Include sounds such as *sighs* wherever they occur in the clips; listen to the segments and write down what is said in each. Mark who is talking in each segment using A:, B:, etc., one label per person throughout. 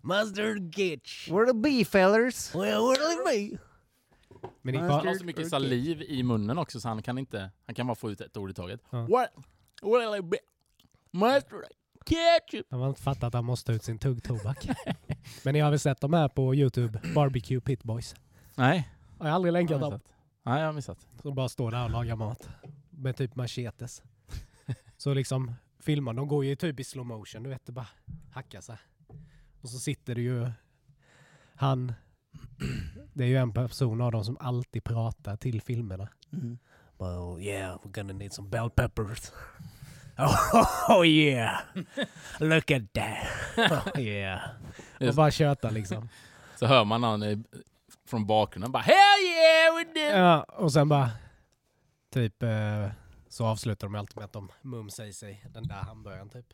A: Mustard Gitch.
B: Where the be fellers?
A: Well, what'll it be?
B: Men
C: Han har så mycket saliv i munnen också så han kan inte, han kan bara få ut ett ord i taget.
B: Ja.
C: What? What'll it be? Mustard ketchup.
B: Han har inte fattat att han måste ut sin tuggtobak. *laughs* Men ni har väl sett de här på Youtube? Barbecue Pit Boys.
C: Nej.
B: Har jag aldrig länkat dem.
C: Nej, jag har missat.
B: Som bara står där och lagar mat. Med typ machetes. Så liksom filmar, de går ju typ i slow motion, du vet det bara hackar sig. Och så sitter det ju han, det är ju en person av dem som alltid pratar till filmerna.
A: Mm.
B: Well yeah, we're gonna need some bell peppers. *laughs* Oh, yeah, look at that. *laughs* Oh yeah. Och bara köta liksom.
C: Så hör man någon från bakgrunden bara Hell yeah we do!
B: Ja, och sen bara typ eh, så avslutar de alltid med att de mumsar i sig den där hamburgaren typ.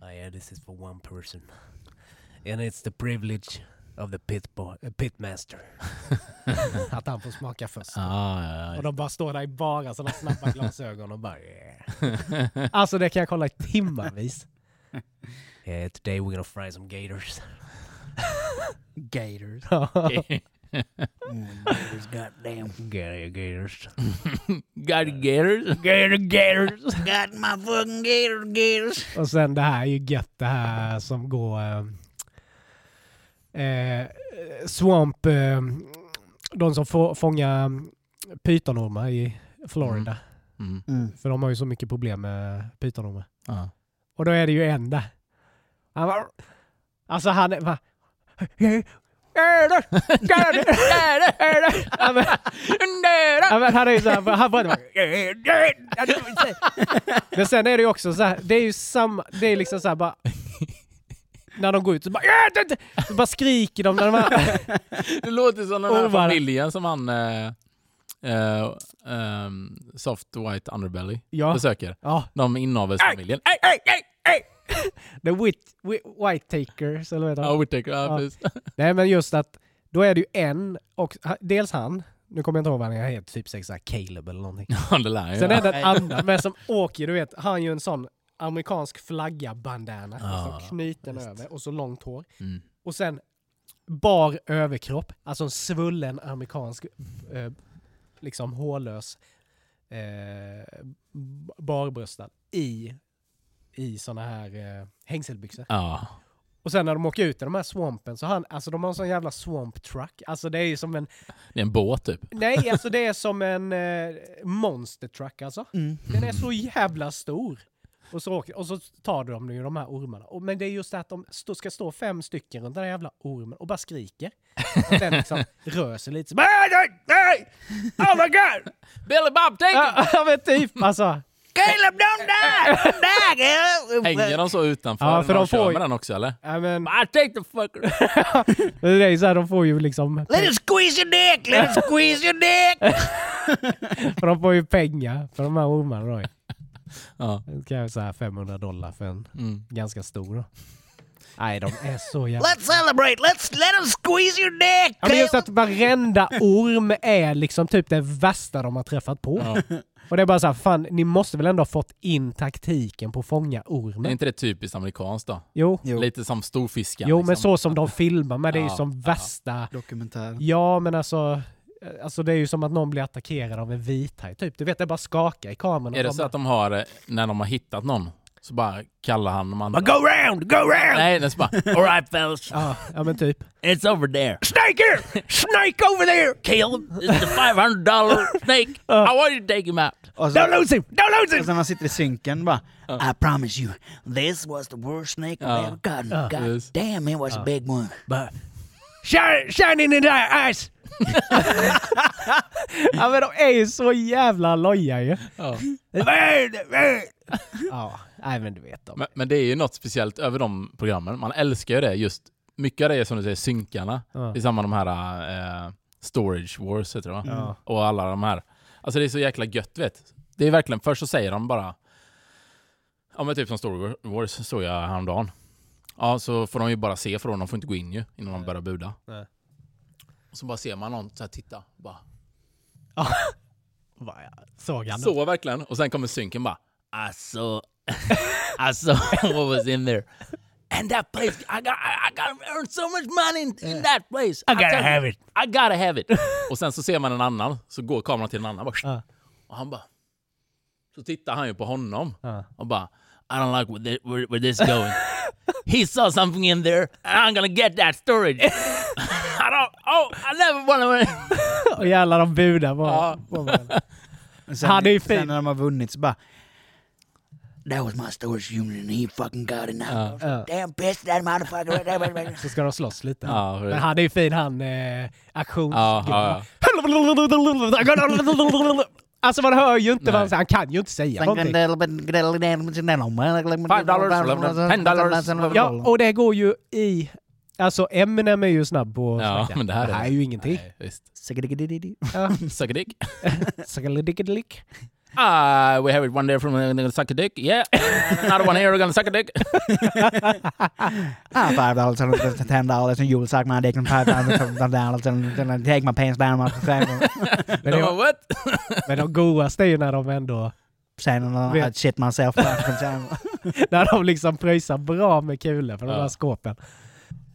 B: Oh yeah, this is for one person. And it's the privilege of the pit boy, uh, pitmaster. *laughs* att han får smaka först.
C: Ah, ja,
B: Och
C: ja.
B: de bara står där i bara sådana snabba *laughs* glasögon och bara yeah. Alltså det kan jag kolla i timmarvis. *laughs* Yeah, today we're gonna fry some gators.
A: Gators. Mm, gators, goddamn.
B: Gator gators.
C: Got gators?
B: Gator gators.
A: Got my fucking gator gators.
B: Och sen det här är ju gött det här som går... Eh, eh, swamp... Eh, de som får fånga pytonormar i Florida.
C: Mm.
A: Mm.
B: För de har ju så mycket problem med pytonormar.
C: Ja.
B: Och då är det ju en där. Han bara... Alltså han är bara... Ja, men- Ja, men Han är ju såhär, han bara... Men sen är det ju också så här, det är ju samma, det är liksom så här bara... När de går ut så bara... Så bara skriker de när de här... *laughs*
C: Det låter som den här familjen som han eh, eh, ehm, Soft White Underbelly
B: Ja.
C: besöker.
B: Ja.
C: De inavelsfamiljen. *laughs*
B: The wit, wit, white takers, eller vad heter
C: Ja? Whittaker. Ja,
B: Ja. *laughs* Nej men just att, då är det ju en, och dels han, nu kommer jag inte ihåg vad han heter, typ såhär Caleb eller någonting.
C: Ja, det lär jag
B: Sen är det en annan med som åker, du vet, han har ju en sån amerikansk flagga bandana,
C: Ja,
B: liksom knuten
C: visst.
B: över och så långt hår.
C: Mm.
B: Och sen bar överkropp, alltså en svullen amerikansk, eh, liksom hårlös, eh, barbröstad i, i såna här eh, hängselbyxor.
C: Ja.
B: Och sen när de åker ut i de här swampen så han, alltså de har en sån jävla swamp truck. Alltså det är ju som en,
C: Det är en båt typ.
B: nej *laughs* alltså det är som en eh, monster truck alltså.
A: Mm.
B: Den är så jävla stor. Och så, åker, och så tar de ju de här ormarna. Och, men det är just det att de stå, ska stå fem stycken runt den här jävla ormen och bara skriker. Att den liksom *laughs* rör sig lite så "Nej! Oh my god!
C: Billy Bob, take
B: Ja, *laughs* Ja men typ alltså.
A: Caleb, don't die!
C: Hänger de så utanför
B: Ja, för
C: de
B: de
C: kör
B: får ju-
C: med den också eller?
B: Ja, men,
C: I take the fucker! *laughs*
B: det är så här, de får ju liksom,
A: Let it squeeze your dick! Let it squeeze your dick!
B: för de får ju pengar för de här ormarna då.
C: Ja.
B: Det kan jag säga 500 dollar för en
C: Mm.
B: ganska stor då. Nej, de är så jävla...
A: Let's celebrate! Let's let him squeeze your dick!
B: Ja, men just att varenda orm är liksom typ det värsta de har träffat på.
C: Ja.
B: Och det är bara så här, fan, ni måste väl ändå ha fått in taktiken på att fånga
C: Är
B: ormen?
C: inte det typiskt amerikanskt då?
B: Jo,
A: Jo,
C: Lite som storfiskar.
B: jo
C: liksom.
B: men så som de filmar med, det är ju som
C: ja.
B: värsta...
A: dokumentär.
B: Ja, men alltså... Alltså det är ju som att någon blir attackerad av en vithaj typ. Du vet, det bara skakar i kameran.
C: Är det
B: och
C: så att de har, eh, när de har hittat någon, så bara kallar han de andra?
A: Go round! Go round!
C: Nej, den så bara Alright fellas,
B: Ja, ja, men typ.
C: it's over there.
A: Snake here! Snake over there!
C: Caleb, it's the 500 dollar snake. *laughs* I want you to take him out.
A: Och så,
B: Don't lose him! Don't lose
A: och
B: him!
A: sen när man sitter i synken bara I promise you, this was the worst snake I've ever gotten. God
C: Yes.
A: damn, it was a big one.
B: But shine, shine in the eyes! Ja men de är ju så jävla loja ju.
C: Ja.
B: Ja, nej men du vet dem.
C: Men, men det är ju något speciellt över de programmen. Man älskar ju det just. Mycket av det är som du säger synkarna
B: Ja.
C: i samband med de här eh, Storage Wars heter det va?
B: Ja.
C: Och alla de här. Alltså det är så jäkla gött vet. Det är verkligen, först så säger de bara Ja men typ som Storage Wars såg jag häromdagen. Ja så får de ju bara se från, de får inte gå in ju innan de börjar buda.
B: Nej.
C: Och så bara ser man någon så här titta. Bara.
B: Ja. *laughs* Såg han?
C: Så verkligen. Och sen kommer synken bara I saw, I what was in there. And that place, I got, I, I got earn so much money in, in that place.
A: I gotta
C: you,
A: have it.
C: I gotta have it. *laughs* och sen så ser man en annan, så går kameran till en annan. Bara,
B: Ja.
C: Och han bara... Så tittar han ju på honom
B: Ja.
C: och bara I don't like where, thi- where, where this going. *laughs* He saw something in there and I'm gonna get that storage. Oh, I never wanna...
B: Och jävlar de budar bara.
C: Ja.
A: Sen,
B: Han är ju fin.
A: sen när de har vunnit så bara... That was my storage unit and he fucking got it now.
C: Ja.
B: Ja.
A: Damn pissed that motherfucker.
B: Så ska de slåss lite.
C: Ja,
B: Men han är ju fin han eh, aktions...
C: Ja, ja,
B: Alltså man hör ju inte vad han säger. Han kan ju inte säga någonting.
C: Five dollars, ten dollars.
B: Ja, och det går ju i... Alltså Eminem är ju snabb på
C: Ja,
B: snacka.
C: men det här är-
B: är ju ingenting.
C: Nej, visst.
B: Ja. *laughs*
C: Suck a dick.
B: Sakalidikidlik. *laughs*
C: Ah, we have it one day from uh, gonna suck a dick. Yeah. Another one here, we're gonna suck a dick. *laughs*
A: Ah, five dollars and ten dollars and you'll suck my dick and five dollars and and take my pants down. my-
B: Men,
C: De
B: det,
C: what?
B: men de godaste är ju när de ändå...
A: Sen
B: Vet-
A: shit myself.
B: När de liksom pröjsar bra med kulor för de
C: Ja.
B: där skåpen.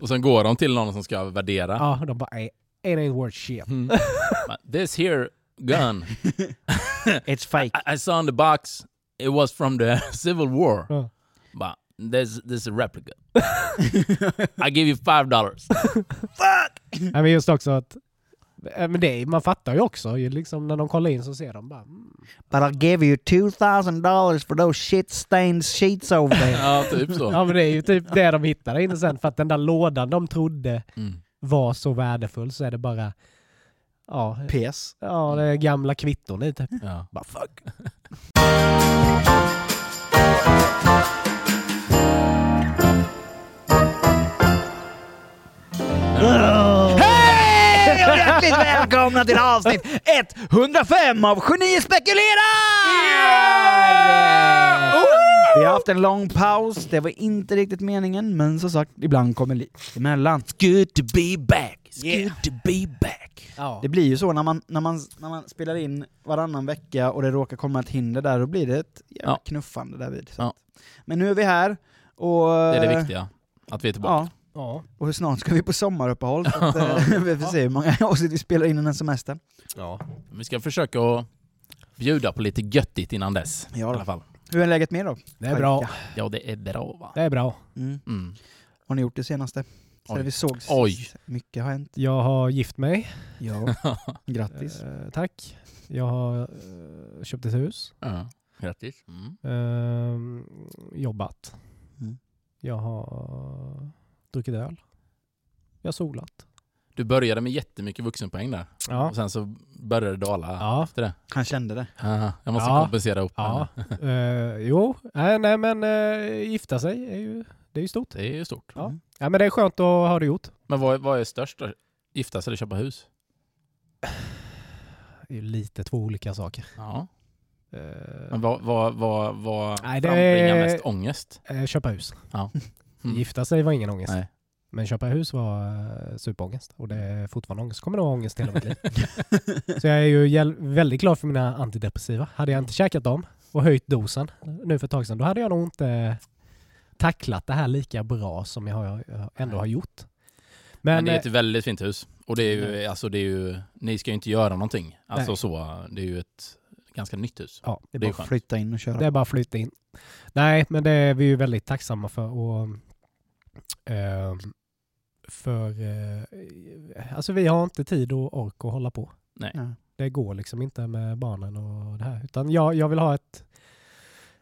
C: Och sen går de till någon som ska värdera.
B: Ja, de bara "Ey, it ain't worth shit.
C: Mm. This here gun, *laughs*
A: It's fake.
C: I, I saw in the box, it was from the *laughs* Civil War.
B: Ja.
C: But this, this is a replica. *laughs* I give you five dollars.
B: Nej, men just också att... eh, Men det, är- man fattar ju också, ju liksom när de kollar in så ser de bara... Mm.
A: But I'll give you two thousand dollars for those shit stained sheets over there. *laughs*
C: Ja, typ så.
B: Ja men det är ju typ det de hittar inne sen för att den där lådan de trodde
C: Mm.
B: var så värdefull så är det bara... Ja,
A: PS.
B: ja det är gamla kvitton i typ.
C: Ja.
B: Bara fuck. *laughs*
A: Hjärtligt välkomna till avsnitt 105 av Geni spekulerar! Vi har haft en lång paus, det var inte riktigt meningen, men som sagt, ibland kommer liv emellan.
C: It's good to be back. It's
A: Yeah.
C: good to be back.
B: Ja.
A: Det blir ju så när man, när, man, när man spelar in varannan vecka och det råkar komma ett hinder där, då blir det ett
C: Ja.
A: knuffande därvid.
C: Ja.
A: Men nu är vi här, och...
C: Det är det viktiga. Att vi är tillbaka.
A: Ja, och hur snart ska vi på sommaruppehåll? Så att, *laughs* eh, vi får se hur många *laughs* avsnitt vi spelar in den här semestern.
B: ja.
C: Vi ska försöka att bjuda på lite göttigt innan dess.
A: Ja
C: I alla fall.
A: Hur är läget med då?
B: Det är bra.
C: Ja, det är bra va?
B: Det är bra.
A: Mm.
C: Mm.
A: Har ni gjort det senaste? Sen
C: Oj.
A: vi sågs
C: Oj.
A: sist. Mycket har hänt.
B: Jag har gift mig.
A: Ja, *laughs* grattis.
B: Eh, tack. Jag har eh, köpt ett hus.
C: Ja. Grattis. Mm.
B: Eh, jobbat.
A: Mm.
B: Jag har druckit öl. Jag har solat.
C: Du började med jättemycket vuxenpoäng där.
B: Ja.
C: Och sen så började det dala
B: Ja.
C: efter det.
A: Han kände det.
C: Aha, jag måste
B: Ja.
C: kompensera upp
B: Ja. *laughs* Eh, jo, nej, nej men uh, gifta sig är ju, det är ju stort.
C: Det är ju stort.
B: Ja.
A: Mm.
B: Ja, men det är skönt att ha det gjort.
C: Men vad, vad är störst då? Gifta sig eller köpa hus? *sighs*
B: Det är ju lite två olika saker.
C: Ja.
B: Eh,
C: Men vad, vad, vad, vad
B: Nej, det är-
C: mest ångest?
B: eh, köpa hus.
C: Ja. *laughs* Mm.
B: Gifta sig var ingen ångest.
C: Nej.
B: Men köpa hus var uh, superångest. Och det är fortfarande ångest. Kommer nog ångest hela mitt liv. *laughs* Så jag är ju väldigt glad för mina antidepressiva. Hade jag inte käkat dem och höjt dosen nu för ett tag sedan, då hade jag nog inte tacklat det här lika bra som jag har- jag ändå har gjort.
C: Men,
B: Men,
C: det är
B: eh,
C: ett väldigt fint hus. Och det är ju, alltså det är ju, ni ska ju inte göra någonting. Alltså
B: Nej.
C: så, det är ju ett ganska nytt hus.
B: ja,
A: Det är
C: Det är
A: bara att flytta in och köra.
B: det är bara att flytta in. Nej, men det är vi ju väldigt tacksamma för. Och, ehm, för eh, alltså vi har inte tid och ork att hålla på.
C: Nej.
B: Det går liksom inte med barnen och det här. Utan jag, jag vill ha ett...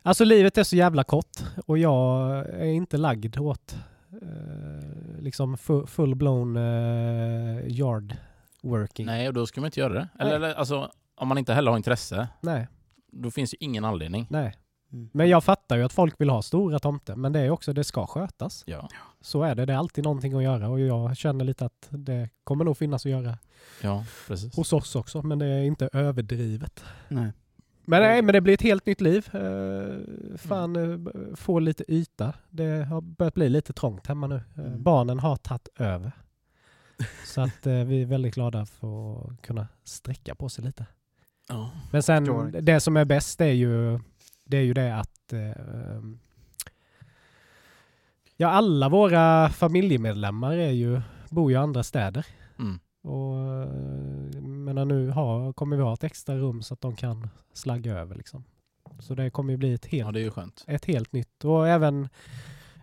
B: Alltså livet är så jävla kort och jag är inte lagd åt eh, liksom fu- full-blown eh, yard working.
C: Nej, och då ska man inte göra det. Eller, eller alltså, om man inte heller har intresse,
B: Nej,
C: då finns ju ingen anledning.
B: nej.
A: Mm.
B: Men jag fattar ju att folk vill ha stora tomter, men det är också, det ska skötas.
C: Ja.
B: Så är det, det är alltid någonting att göra och jag känner lite att det kommer nog finnas att göra
C: Ja, precis.
B: hos oss också, men det är inte överdrivet.
A: Nej.
B: Men nej, men det blir ett helt nytt liv. Uh, fan, uh, få lite yta. Det har börjat bli lite trångt hemma nu. Eh,
A: Mm.
B: Barnen har tagit över. Så att vi är väldigt glada för att kunna sträcka på sig lite.
C: Ja.
B: Men sen, det som är bäst är ju det, är ju det att eh, Ja, alla våra familjemedlemmar är ju, bor ju i andra städer.
C: Mm.
B: Och eh, menar nu har, kommer vi ha ett extra rum så att de kan slagga över liksom. Så det kommer ju bli ett helt
C: Ja,
B: ett helt nytt. Och även,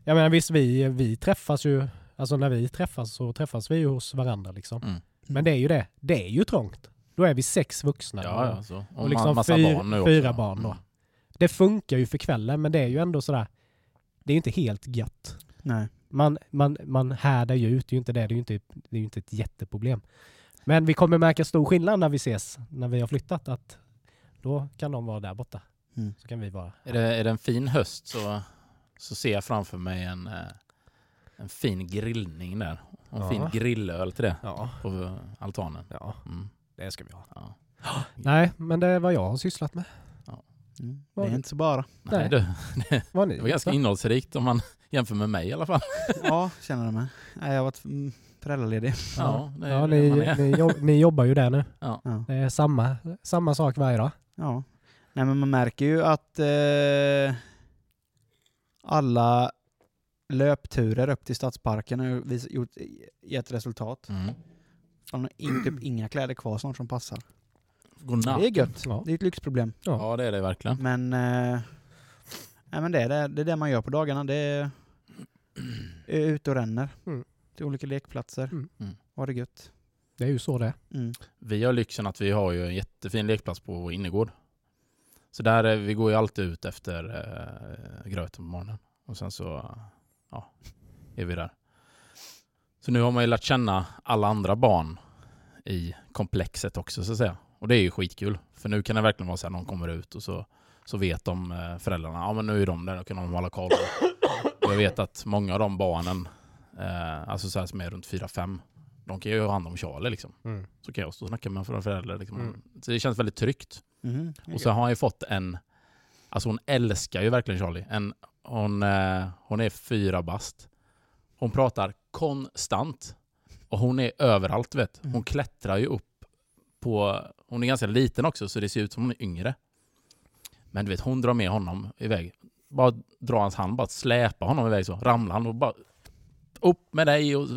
B: jag menar visst vi, vi träffas ju, alltså när vi träffas så träffas vi ju hos varandra liksom.
C: Mm.
B: Men det är ju det, det är ju trångt. Då är vi sex vuxna.
C: Ja, ja. Och,
B: liksom fyr-
C: barn
B: fyra barn då.
C: Mm.
B: Det funkar ju för kvällen men det är ju ändå sådär, det är ju inte helt gött.
A: Nej.
B: Man, man, man härdar ju ut, det är ju inte det, det är ju inte, det är inte ett jätteproblem. Men vi kommer märka stor skillnad när vi ses, när vi har flyttat, att då kan de vara där borta.
A: Mm.
B: Så kan vi vara
C: Är, det, är det en fin höst så, så ser jag framför mig en, eh, en fin grillning där. En
B: Ja.
C: fin grillöl till det
B: Ja,
C: på altanen.
B: ja,
C: Mm.
B: det ska vi ha.
C: Ja.
B: Nej, men det är vad jag har sysslat med.
A: Mm. Det är inte så bara.
C: Nej,
B: Nej.
C: du, *laughs*
B: har ni
C: det var ganska innehållsrikt om man *laughs* jämför med mig i alla fall. *laughs*
A: Ja, känner jag mig. Nej, jag har varit mm, föräldraledig.
C: Ja, det
B: Ja,
C: det
B: ni, ni, jobb, ni jobbar ju där nu.
C: Ja.
B: Det är samma, samma sak varje dag.
A: ja. Nej, men man märker ju att eh, alla löpturer upp till Stadsparken har gjort, gett resultat.
C: Mm.
A: Man har in, typ inga kläder kvar snart som passar.
C: Godnatt.
A: Det är gött.
B: Ja.
A: Det är ett lyxproblem.
C: Ja, det är det verkligen.
A: Men, eh, nej, men det, är det, det är det man gör på dagarna. Det är, är ute och ränner
B: Mm.
A: till olika lekplatser.
B: Mm.
C: Mm.
A: Har det gött.
B: Det är ju så det.
A: Mm.
C: Vi har lyxen att vi har ju en jättefin lekplats på vår innergård. Så där, är, vi går ju alltid ut efter eh, gröten på morgonen. Och sen så ja, är vi där. Så nu har man ju lärt känna alla andra barn i komplexet också så att säga. Och det är ju skitkul. För nu kan det verkligen vara så att någon kommer ut och så, så vet de eh, föräldrarna, ja men nu är de där, då kan de hålla koll. Och jag vet att många av de barnen, eh, alltså så här som är runt 4-5, de kan ju ha hand om Charlie liksom. Så kan jag stå och snacka med en förälder. Liksom.
B: Mm.
C: Så det känns väldigt tryggt.
A: Mhm.
C: Och så har han ju fått en, alltså hon älskar ju verkligen Charlie. En, hon, eh, hon är fyra bast. Hon pratar konstant. Och hon är överallt vet. Hon
A: Mm.
C: klättrar ju upp på, hon är ganska liten också så det ser ut som hon är yngre. Men du vet hon drar med honom iväg. Bara drar hans hand, bara släpar honom iväg så. Ramlar han och bara upp med dig. Och,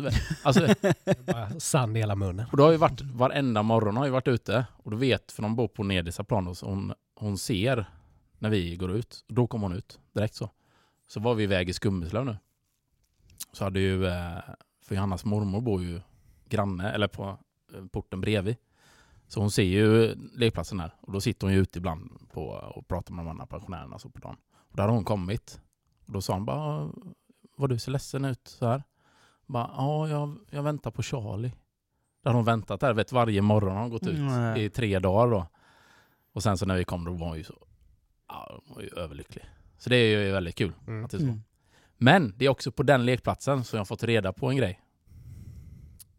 C: alltså, *laughs*
B: Bara sand i hela munnen.
C: och då har ju varit, varenda morgon har ju varit ute och då vet, för de bor på nedersta plan, så hon, hon ser när vi går ut. Och då kommer hon ut direkt så. Så var vi iväg i Skummeslöv nu. Så hade ju, eh, för Johannas mormor bor ju granne, eller på eh, porten bredvid. Så hon ser ju lekplatsen här och då sitter hon ju ute ibland på, och pratar med de andra pensionärerna så på dagen. Och där har hon kommit. Och då sa hon bara, var du så ledsen ut så här? Bara, ja, jag, jag väntar på Charlie. Där har hon väntat där, vet varje morgon har hon gått ut
A: Nej.
C: i tre dagar då. Och sen så när vi kom då var hon ju så, ja, hon var ju överlycklig. Så det är ju väldigt kul
B: Mm.
C: att det är så.
A: Mm.
C: Men det är också på den lekplatsen som jag har fått reda på en grej.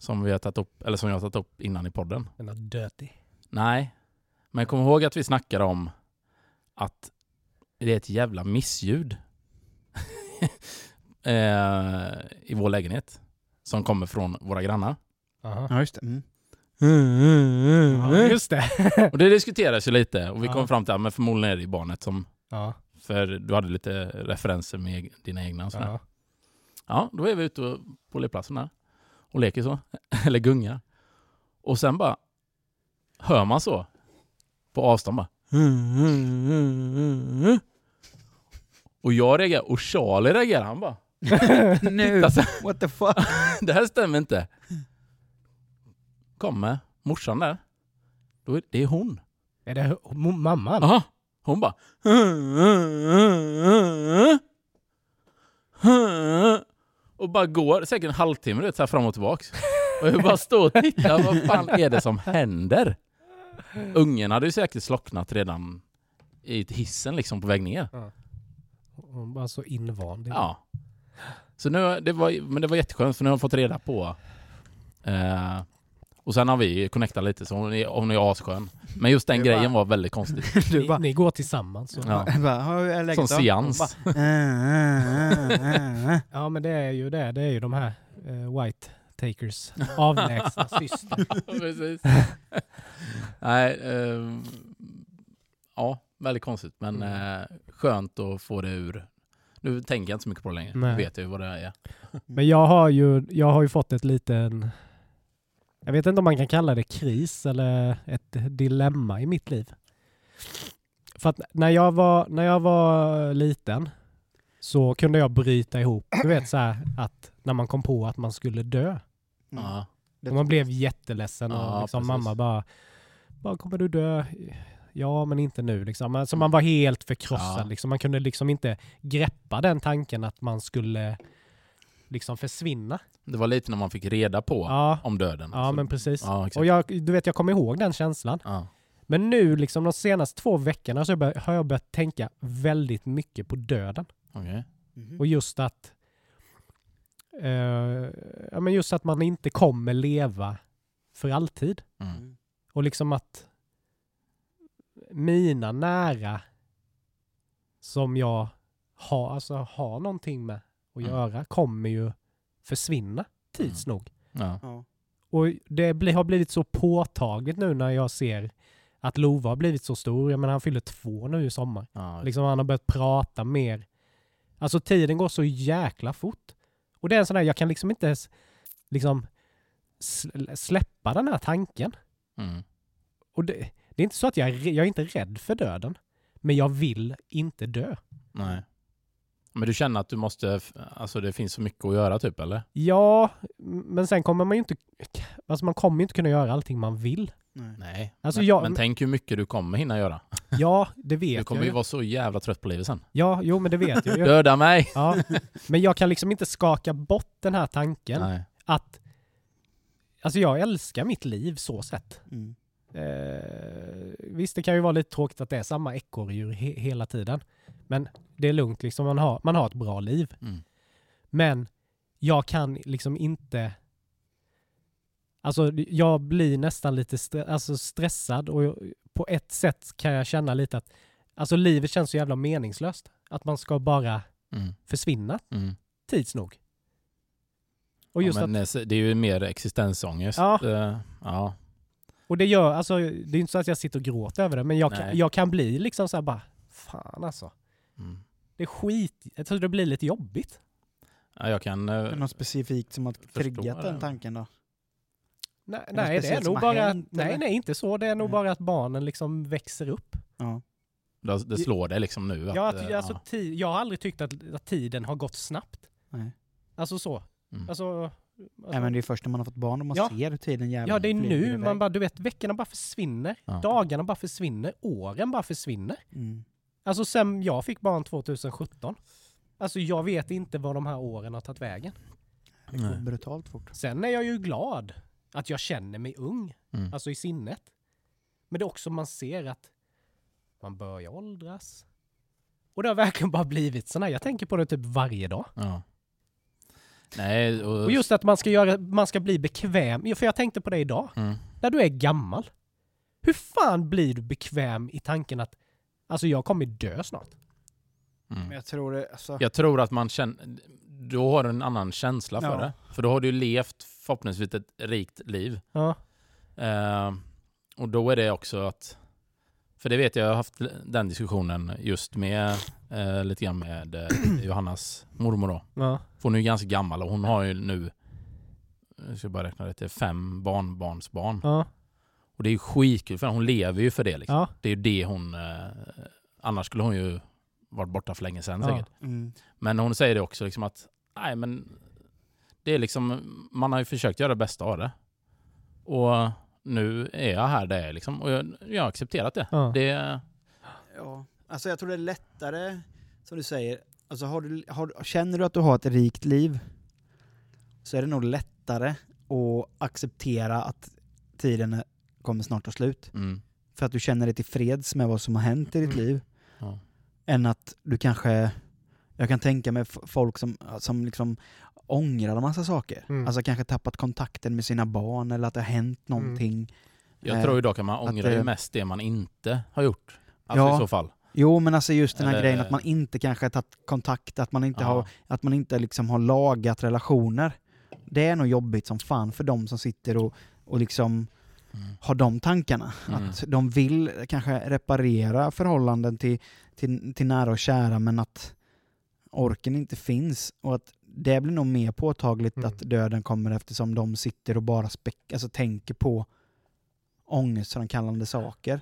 C: Som vi har tagit upp, eller som jag har tagit upp innan i podden.
B: Den är dirty.
C: Nej, men kom ihåg att vi snackade om att det är ett jävla missljud *laughs* eh, i vår lägenhet som kommer från våra grannar.
B: Aha.
A: Ja, just det. Mm.
B: Ja, just det. *laughs*
C: Och det diskuteras ju lite och vi
B: Ja.
C: kom fram till att men förmodligen är det barnet som,
B: Ja,
C: för du hade lite referenser med dina egna och sådär.
B: ja.
C: Ja, då är vi ute på lekplatsen där och leker så, *laughs* eller gungar. Och sen bara hör man så på avstånd bara. Och jag reagerar och Charlie reagerar. Han bara, *laughs*
A: nu, what the fuck? *laughs*
C: det här stämmer inte. Kommer morsan där. Då är, det är hon.
B: Är det mamman?
C: Aha. Hon bara... Och bara går säkert en halvtimme vet, så här fram och tillbaks. Och jag bara står och tittar, vad fan är det som händer? Ungen hade ju säkert slocknat redan i hissen liksom på väg ner.
B: Hon var så invand.
C: Ja. Så nu, det var, men det var jätteskönt för nu har jag fått reda på eh, och sen har vi connectat lite så hon är, hon är asskön. Men just den grejen var väldigt konstig. *laughs*
A: Du
B: Ni,
A: bara,
B: ni går tillsammans. Så.
C: Ja. *laughs*
A: bara, har jag läget
C: Som seans.
A: Bara, äh, äh, äh, äh.
B: Ja, men det är ju det. Det är ju de här eh, white takers. *laughs* Avlägsna syster.
C: Precis. Nej, ehm, ja, väldigt konstigt. Men
A: Mm.
C: eh, skönt att få det ur Nu tänker jag inte så mycket på det längre.
B: Nej.
C: Nu vet jag ju vad det är.
B: Men jag har ju, jag har ju fått ett liten... Jag vet inte om man kan kalla det kris eller ett dilemma i mitt liv. För att när jag var, när jag var liten så kunde jag bryta ihop. Du vet så här att när man kom på att man skulle dö.
A: Mm.
C: Ja.
B: Och man blev jätteledsen och
C: Ja,
B: liksom
C: precis.
B: mamma bara, bara kommer du dö? Ja, men inte nu liksom. Alltså man var helt förkrossad
C: Ja.
B: liksom. Man kunde liksom inte greppa den tanken att man skulle liksom försvinna.
C: Det var lite när man fick reda på
B: Ja,
C: om döden.
B: ja
C: Så-
B: men precis.
C: Ja.
B: Och jag, du vet, jag kommer ihåg den känslan.
C: Ja.
B: Men nu, liksom de senaste två veckorna, så har jag börjat- har jag börjat tänka väldigt mycket på döden.
C: Okej.
A: Mhm.
B: Och just att eh, ja, men just att man inte kommer leva för alltid.
C: Mm.
A: Mm.
B: Och liksom att mina nära som jag har, alltså, har någonting med att
C: Mm.
B: göra kommer ju försvinna tids nog.
C: Ja.
A: Ja.
B: Och det bli, har blivit så påtagligt nu när jag ser att Lova har blivit så stor. Jag menar han fyller två nu i sommar.
C: Ja.
B: Liksom han har börjat prata mer. Alltså tiden går så jäkla fort. Och det är en sån här, jag kan liksom inte ens liksom sl- släppa den här tanken.
C: Mm.
B: Och det, det är inte så att jag är, jag är inte rädd för döden. Men jag vill inte dö.
C: Nej. Men du känner att du måste, alltså det finns så mycket att göra typ eller?
B: Ja, men sen kommer man ju inte, alltså man kommer ju inte kunna göra allting man vill.
A: Nej.
C: Nej.
B: Alltså
C: men,
B: jag-
C: men tänk hur mycket du kommer hinna göra.
B: Ja, det vet
C: Du kommer
B: jag
C: ju vara så jävla trött på livet sen.
B: Ja, jo men det vet jag ju. *laughs*
C: Döda mig!
B: Ja. Men jag kan liksom inte skaka bort den här tanken
C: Nej.
B: att Alltså jag älskar mitt liv så sett.
A: Mm.
B: Eh, visst, det kan ju vara lite tråkigt att det är samma ekorrdjur he- hela tiden. Men det är lugnt, liksom. man, har, man har ett bra liv.
C: Mm.
B: Men jag kan liksom inte... Alltså jag blir nästan lite stre- alltså stressad och jag, på ett sätt kan jag känna lite att alltså livet känns så jävla meningslöst. Att man ska bara
C: Mm.
B: försvinna
C: Mm.
B: tids nog. Och just
C: ja,
B: att,
C: men eh, det är ju mer existensångest.
B: Ja.
C: Eh, ja.
B: och det gör, alltså det är inte så att jag sitter och gråter över det, men jag kan, jag kan bli liksom så här bara, fan alltså.
C: Mm.
B: Det är skit, jag tror det blir lite jobbigt.
C: ja. Jag kan...
A: Är det
C: eh,
A: något specifikt som har triggat den tanken då?
B: Nej,
A: det
B: nej det är nog bara,
A: hänt,
B: nej
A: eller?
B: nej inte så, det är nog
A: Nej.
B: bara att barnen liksom växer upp.
A: Ja.
C: Det, det slår dig liksom nu att...
B: Ja, att,
C: eh,
B: alltså, ti- jag har aldrig tyckt att, att tiden har gått snabbt.
A: Nej.
B: Alltså så.
C: Mm.
B: Alltså, alltså,
A: Nej, men det är först när man har fått barn och man
B: Ja.
A: ser hur tiden jävlar
B: ja, det är nu man bara, du vet, veckorna bara försvinner.
C: Ja.
B: Dagarna bara försvinner. Åren bara försvinner.
A: Mm.
B: Alltså sen jag fick barn 2017. Alltså jag vet inte var de här åren har tagit vägen.
A: Det går
C: Nej.
A: brutalt fort.
B: Sen är jag ju glad att jag känner mig ung.
C: Mm.
B: Alltså i sinnet. Men det är också man ser att man börjar åldras. Och det har verkligen bara blivit sån här. Jag tänker på det typ varje dag.
C: Ja. Nej, och...
B: Och just att man ska, göra, man ska bli bekväm. Ja, För jag tänkte på det idag.
C: Mm.
B: När du är gammal. Hur fan blir du bekväm i tanken att alltså jag kommer dö snart?
C: Mm.
A: Men jag tror det, alltså,
C: Jag tror att man känner... Då har du en annan känsla för
A: Ja.
C: det. För då har du levt förhoppningsvis ett rikt liv.
B: Ja.
C: Eh, och då är det också att... För det vet jag, jag har haft den diskussionen just med eh, lite grann med eh, Johannas mormor då.
B: Ja.
C: För hon är ju ganska gammal och hon har ju nu, jag ska bara räkna det till, fem barnbarnsbarn.
B: Ja.
C: Och det är ju skitkul för hon lever ju för det liksom.
B: Ja.
C: Det är ju det hon... Eh, annars skulle hon ju varit borta för länge sedan
B: Ja.
C: säkert.
A: mm.
C: Men hon säger det också liksom att, nej men det är liksom, man har ju försökt göra det bästa av det. Och nu är jag här där jag är liksom. Och jag, jag har accepterat det.
B: Ja.
C: det
A: Ja, alltså jag tror det är lättare, som du säger, alltså har du, har, känner du att du har ett rikt liv så är det nog lättare att acceptera att tiden är- kommer snart ta slut.
C: mm,
A: För att du känner dig tillfreds med vad som har hänt i ditt
B: Mm.
A: liv.
C: ja.
A: Än att du kanske, jag kan tänka mig folk som, som liksom ångrar en massa saker.
B: Mm.
A: Alltså kanske tappat kontakten med sina barn eller att det har hänt någonting.
C: Jag
A: Eh,
C: tror ju dock att man
A: att
C: ju
A: det-
C: mest det man inte har gjort. Alltså
A: Ja.
C: i så fall.
A: Jo men alltså just den här
C: Eller-
A: grejen att man inte kanske har tagit kontakt, att man inte
C: Ja.
A: har att man inte liksom har lagat relationer. Det är nog jobbigt som fan för de som sitter och, och liksom
C: Mm.
A: har de tankarna.
C: Mm.
A: Att de vill kanske reparera förhållanden till, till, till nära och kära men att orken inte finns och att det blir nog mer påtagligt
B: Mm.
A: att döden kommer eftersom de sitter och bara späck, alltså tänker på ångestframkallande saker.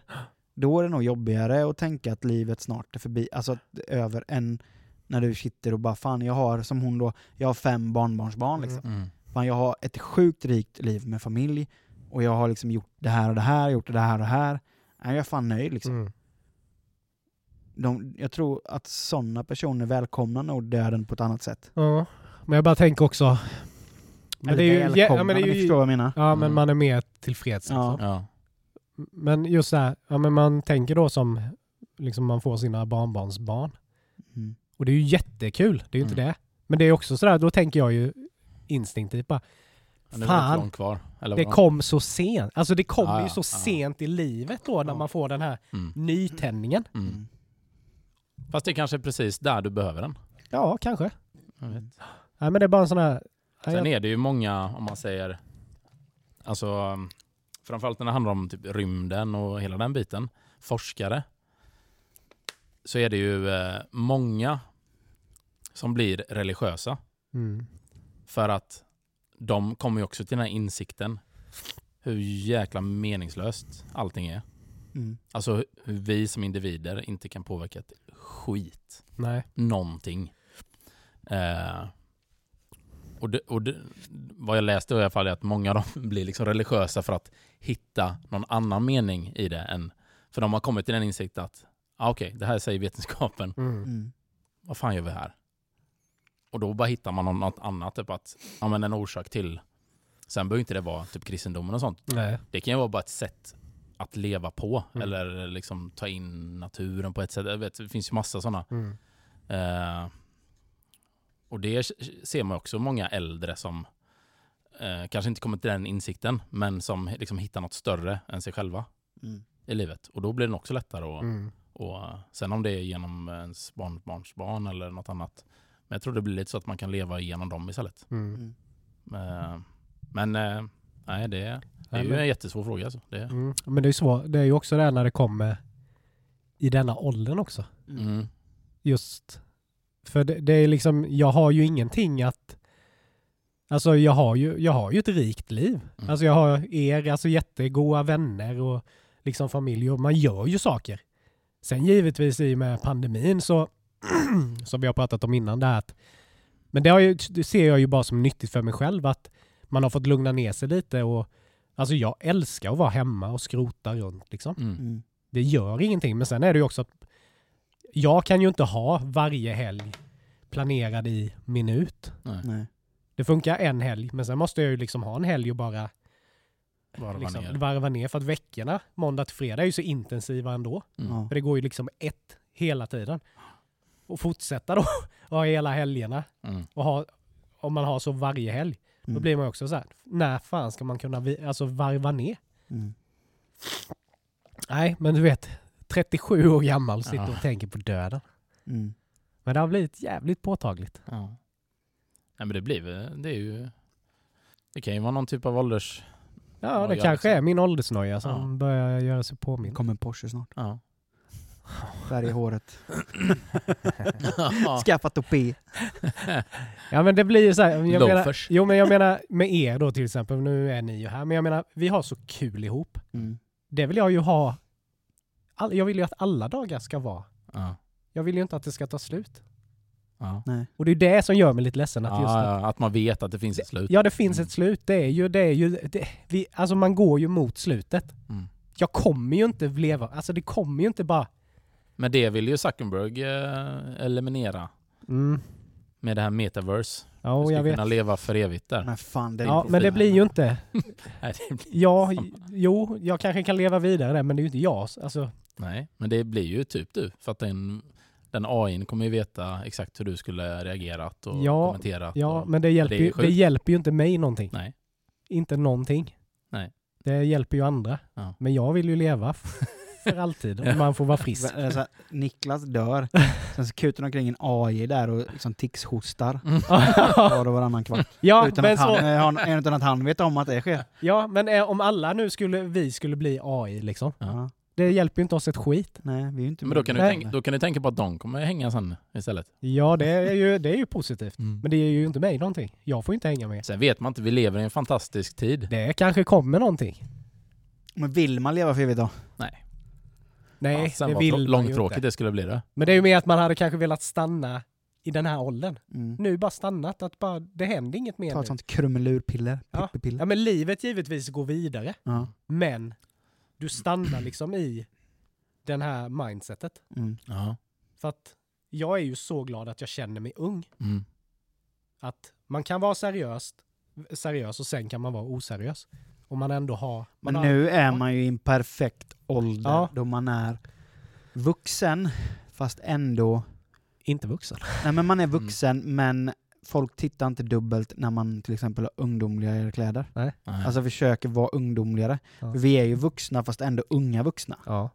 A: Då är det nog jobbigare att tänka att livet snart är förbi, alltså över än när du sitter och bara fan jag har, som hon då, jag har fem barnbarnsbarn liksom.
C: Mm.
A: Fan, jag har ett sjukt rikt liv med familj och jag har liksom gjort det här och det här, gjort det här och det här. Nej, Jag är fan nöjd liksom.
B: Mm.
A: De, jag tror att sådana personer välkomnar nog döden på ett annat sätt.
B: Ja, men jag bara tänker också... Men det är ju, ja,
A: välkomnar,
B: men det är
A: ni
B: ju,
A: förstår vad jag menar.
B: ja, men
C: Mm.
B: man är mer tillfreds.
A: Ja.
B: Liksom.
C: Ja.
B: Men just så här, ja, men man tänker då som liksom man får sina barnbarnsbarn.
A: Mm.
B: Och det är ju jättekul, det är ju inte
C: Mm.
B: det. Men det är också sådär, då tänker jag ju instinktivt bara,
C: Men det
B: Fan.
C: långt kvar. Eller
B: det kom så sent. Alltså det kommer
C: Ja,
B: ju så
C: ja.
B: sent i livet då när man får den här
C: Mm.
B: nytändningen.
C: Mm.
A: Mm.
C: Fast det är kanske är precis där du behöver den.
B: Ja, kanske.
C: Jag vet.
B: Nej men det är bara en sån här...
C: Sen
B: jag-
C: är det ju många, om man säger, alltså framförallt när det handlar om typ rymden och hela den biten, forskare, så är det ju eh, många som blir religiösa.
B: Mm.
C: För att de kommer ju också till den här insikten hur jäkla meningslöst allting är.
A: Mm.
C: Alltså hur vi som individer inte kan påverka ett skit.
B: Nej.
C: någonting. Eh, och det, och det, vad jag läste i alla fall är att många av dem *laughs* blir liksom religiösa för att hitta någon annan mening i det. Än, för de har kommit till den insikten att ah, okej, det här säger vetenskapen.
B: Mm.
A: Mm.
C: Vad fan gör vi här? Och då bara hittar man något annat, typ att ja, men en orsak till. Sen behöver inte det vara typ kristendomen och sånt.
B: Nej.
C: Det kan ju vara bara ett sätt att leva på
B: Mm.
C: eller liksom ta in naturen på ett sätt. Jag vet, det finns ju massa sådana.
B: Mm.
C: Eh, och det ser man också många äldre som eh, kanske inte kommer till den insikten, men som liksom hittar något större än sig själva
A: Mm.
C: i livet. Och då blir det också lättare att...
B: Mm.
C: Och, eh, sen om det är genom ens barnbarnsbarn eller något annat. Men jag tror det blir lite så att man kan leva igenom dem istället.
B: Mm.
A: Mm.
C: Eh, men eh, nej, det, det är ju
B: men-
C: en jättesvår fråga. Alltså. Det,
B: Mm. Men det är ju svårt. Det är ju också det här när det kommer i denna åldern också.
C: mm,
B: Just för det, det är liksom, jag har ju ingenting att Alltså jag har ju, jag har ju ett rikt liv.
C: Mm.
B: Alltså jag har er, alltså jättegoda vänner och liksom familj och man gör ju saker. Sen givetvis i och med pandemin så, *clears throat* som vi har pratat om innan det här att, men det, har ju, det ser jag ju bara som nyttigt för mig själv att man har fått lugna ner sig lite och alltså jag älskar att vara hemma och skrota runt liksom.
C: mm,
A: Mm.
B: Det gör ingenting, men sen är det ju också att jag kan ju inte ha varje helg planerad i minut.
C: nej.
B: Det funkar en helg, men sen måste jag ju liksom ha en helg och bara
C: varva
B: liksom,
C: ner.
B: varva ner. För att veckorna, måndag till fredag, är ju så intensiva ändå.
C: Mm.
B: För det går ju liksom ett hela tiden. Och fortsätta då *laughs* och ha hela helgerna.
C: Mm.
B: Och ha, om man har så varje helg, då
A: Mm.
B: blir man också så här, när fan ska man kunna vi, alltså varva ner?
A: Mm.
B: Nej, men du vet, 37 år gammal sitter
C: Ja.
B: och tänker på döden.
A: Mm.
B: Men det har blivit jävligt påtagligt.
C: Ja. Nej, men det blir det är ju... Det kan ju vara någon typ av ålders...
B: Ja, det kanske
C: liksom.
B: är min åldersnoja som
C: Ja.
B: börjar göra sig
A: Det
B: påmind.
A: kommer en Porsche snart.
C: Ja.
A: Färg i håret.
C: ja.
A: Skaffa topé.
B: Ja men det blir ju så här, jag menar,
C: Loafers.
B: Jo men jag menar med er då till exempel, nu är ni ju här, men jag menar vi har så kul ihop.
A: Mm.
B: Det vill jag ju ha, all, jag vill ju att alla dagar ska vara.
C: Ja.
B: Jag vill ju inte att det ska ta slut.
C: Ja.
A: Nej.
B: Och det är det som gör mig lite ledsen att just att,
C: ja, att man vet att det finns ett slut.
B: Ja det finns
C: Mm.
B: ett slut, det är ju, det är ju, det, vi, alltså man går ju mot slutet.
C: Mm.
B: Jag kommer ju inte leva, alltså det kommer ju inte bara,
C: Men det vill ju Zuckerberg eh, eliminera
B: mm,
C: med det här metaverse.
B: ja
C: Du
B: och
C: ska
B: jag vet.
C: kunna leva för evigt där.
A: Men fan, det är
B: Ja men det blir ju inte, *laughs*
C: Nej, det blir,
B: ja, jo, jag kanske kan leva vidare där men det är ju inte jag. Alltså,
C: nej, men det blir ju typ du. För att den, den AI kommer ju veta exakt hur du skulle reagerat och
B: Ja,
C: kommenterat.
B: ja
C: och,
B: men det hjälper, ju, det
C: sjukt.
B: hjälper ju inte mig någonting.
C: Nej.
B: Inte någonting.
C: Nej.
B: Det hjälper ju andra.
C: Ja.
B: Men jag vill ju leva *laughs* för alltid. *laughs* Om man får vara frisk.
A: Alltså, Niklas dör, *laughs* sen så kutar omkring en AI där och liksom tixhostar
C: Mm. *laughs*
A: var och varannan kvart.
B: ja,
A: utan,
B: men
A: att han,
B: så,
A: eh, han, utan att han vet om att det sker.
B: ja, men eh, om alla nu skulle, vi skulle bli AI liksom.
C: Ja.
B: Det hjälper ju inte oss ett skit.
A: Nej, vi är inte
C: Men då kan, du tänka, då kan du tänka på att de kommer hänga sen istället.
B: Ja, det är ju, det är ju positivt. Men det är ju inte mig någonting. Jag får inte hänga med.
C: Sen vet man inte, vi lever i en fantastisk tid.
B: Det kanske kommer någonting.
A: Men vill man leva för evigt då?
B: Nej,
C: Ja, sen
B: det vill man ju inte.
C: det skulle bli det.
B: Men det är ju mer att man hade kanske velat stanna i den här åldern.
A: Mm.
B: Nu bara stannat, att bara, det händer inget mer
A: Ta
B: nu.
A: ett sånt krumelurpiller,
B: Ja.
A: pippipiller.
B: Ja men livet givetvis går vidare.
A: Ja.
B: Men du stannar liksom i den här mindsetet.
A: Mm.
C: Ja.
B: För att jag är ju så glad att jag känner mig ung.
C: Mm.
B: Att man kan vara seriöst, seriös och sen kan man vara oseriös. Och man ändå har... Man
A: Men
B: har,
A: nu är man ju i en perfekt ålder
B: Ja.
A: då man är vuxen fast ändå...
B: Inte vuxen.
A: Nej men man är
C: Mm.
A: vuxen men folk tittar inte dubbelt när man till exempel har ungdomligare kläder.
C: Nej.
A: Alltså försöker vara ungdomligare.
B: Ja.
A: För vi är ju vuxna fast ändå unga vuxna.
B: Ja.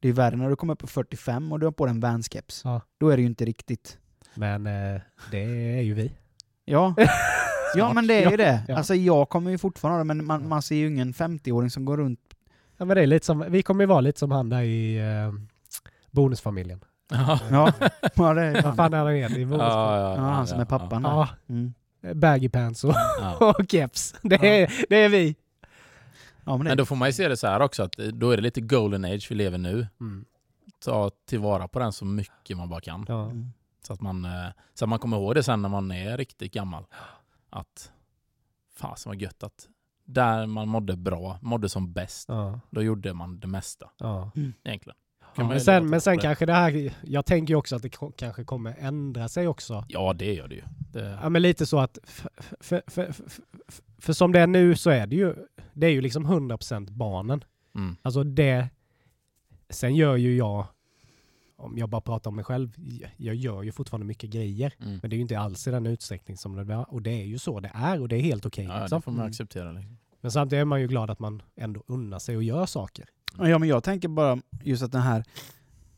A: Det är värre när du kommer upp på 45 och du har på dig en vanskeps.
B: Ja.
A: Då är det ju inte riktigt...
B: Men eh, det är ju vi.
A: Ja, *laughs* ja men det är ju det.
B: Ja.
A: Alltså jag kommer ju fortfarande ha det, men man, man ser ju ingen 50-åring som går runt...
B: Ja, men det är lite som, vi kommer ju vara lite som han där i eh, Bonusfamiljen.
C: Ja. *laughs*
A: Ja, ja det är
B: Vad
A: fan.
B: är han igen i Bonusfamiljen?
C: Ja,
A: Ja, han som är pappan där.
B: Ja,
A: Mm.
B: baggy pants och,
C: Ja. *laughs*
B: och keps. Det är, det är vi.
A: Ja, men det
C: Men då får man ju se det så här också, att då är det lite golden age vi lever nu.
B: Mm.
C: Ta tillvara på den så mycket man bara kan.
B: Ja.
A: Mm.
C: Så att man, eh, så att man kommer ihåg det sen när man är riktigt gammal. Att fasen vad gött att där man mådde bra, mådde som bäst,
B: Ja.
C: då gjorde man det mesta
B: Ja.
C: egentligen. Kan
B: Ja, men sen, men sen
C: det.
B: kanske det här, jag tänker ju också att det kanske kommer ändra sig också.
C: Ja det gör det ju. Det,
B: Ja men lite så att, för, för, för, för, för, för som det är nu så är det ju, det är ju liksom 100% barnen.
C: mm.
B: Alltså det, sen gör ju jag, om jag bara pratar om mig själv, jag gör ju fortfarande mycket grejer.
C: Mm.
B: Men det är ju inte alls i den utsträckning som det var. Och det är ju så det är och det är helt okej.
C: Ja,
B: liksom.
C: det får man
A: Mm.
C: acceptera. Liksom.
B: Men samtidigt är man ju glad att man ändå unnar sig och gör saker.
A: Ja men jag tänker bara just att den här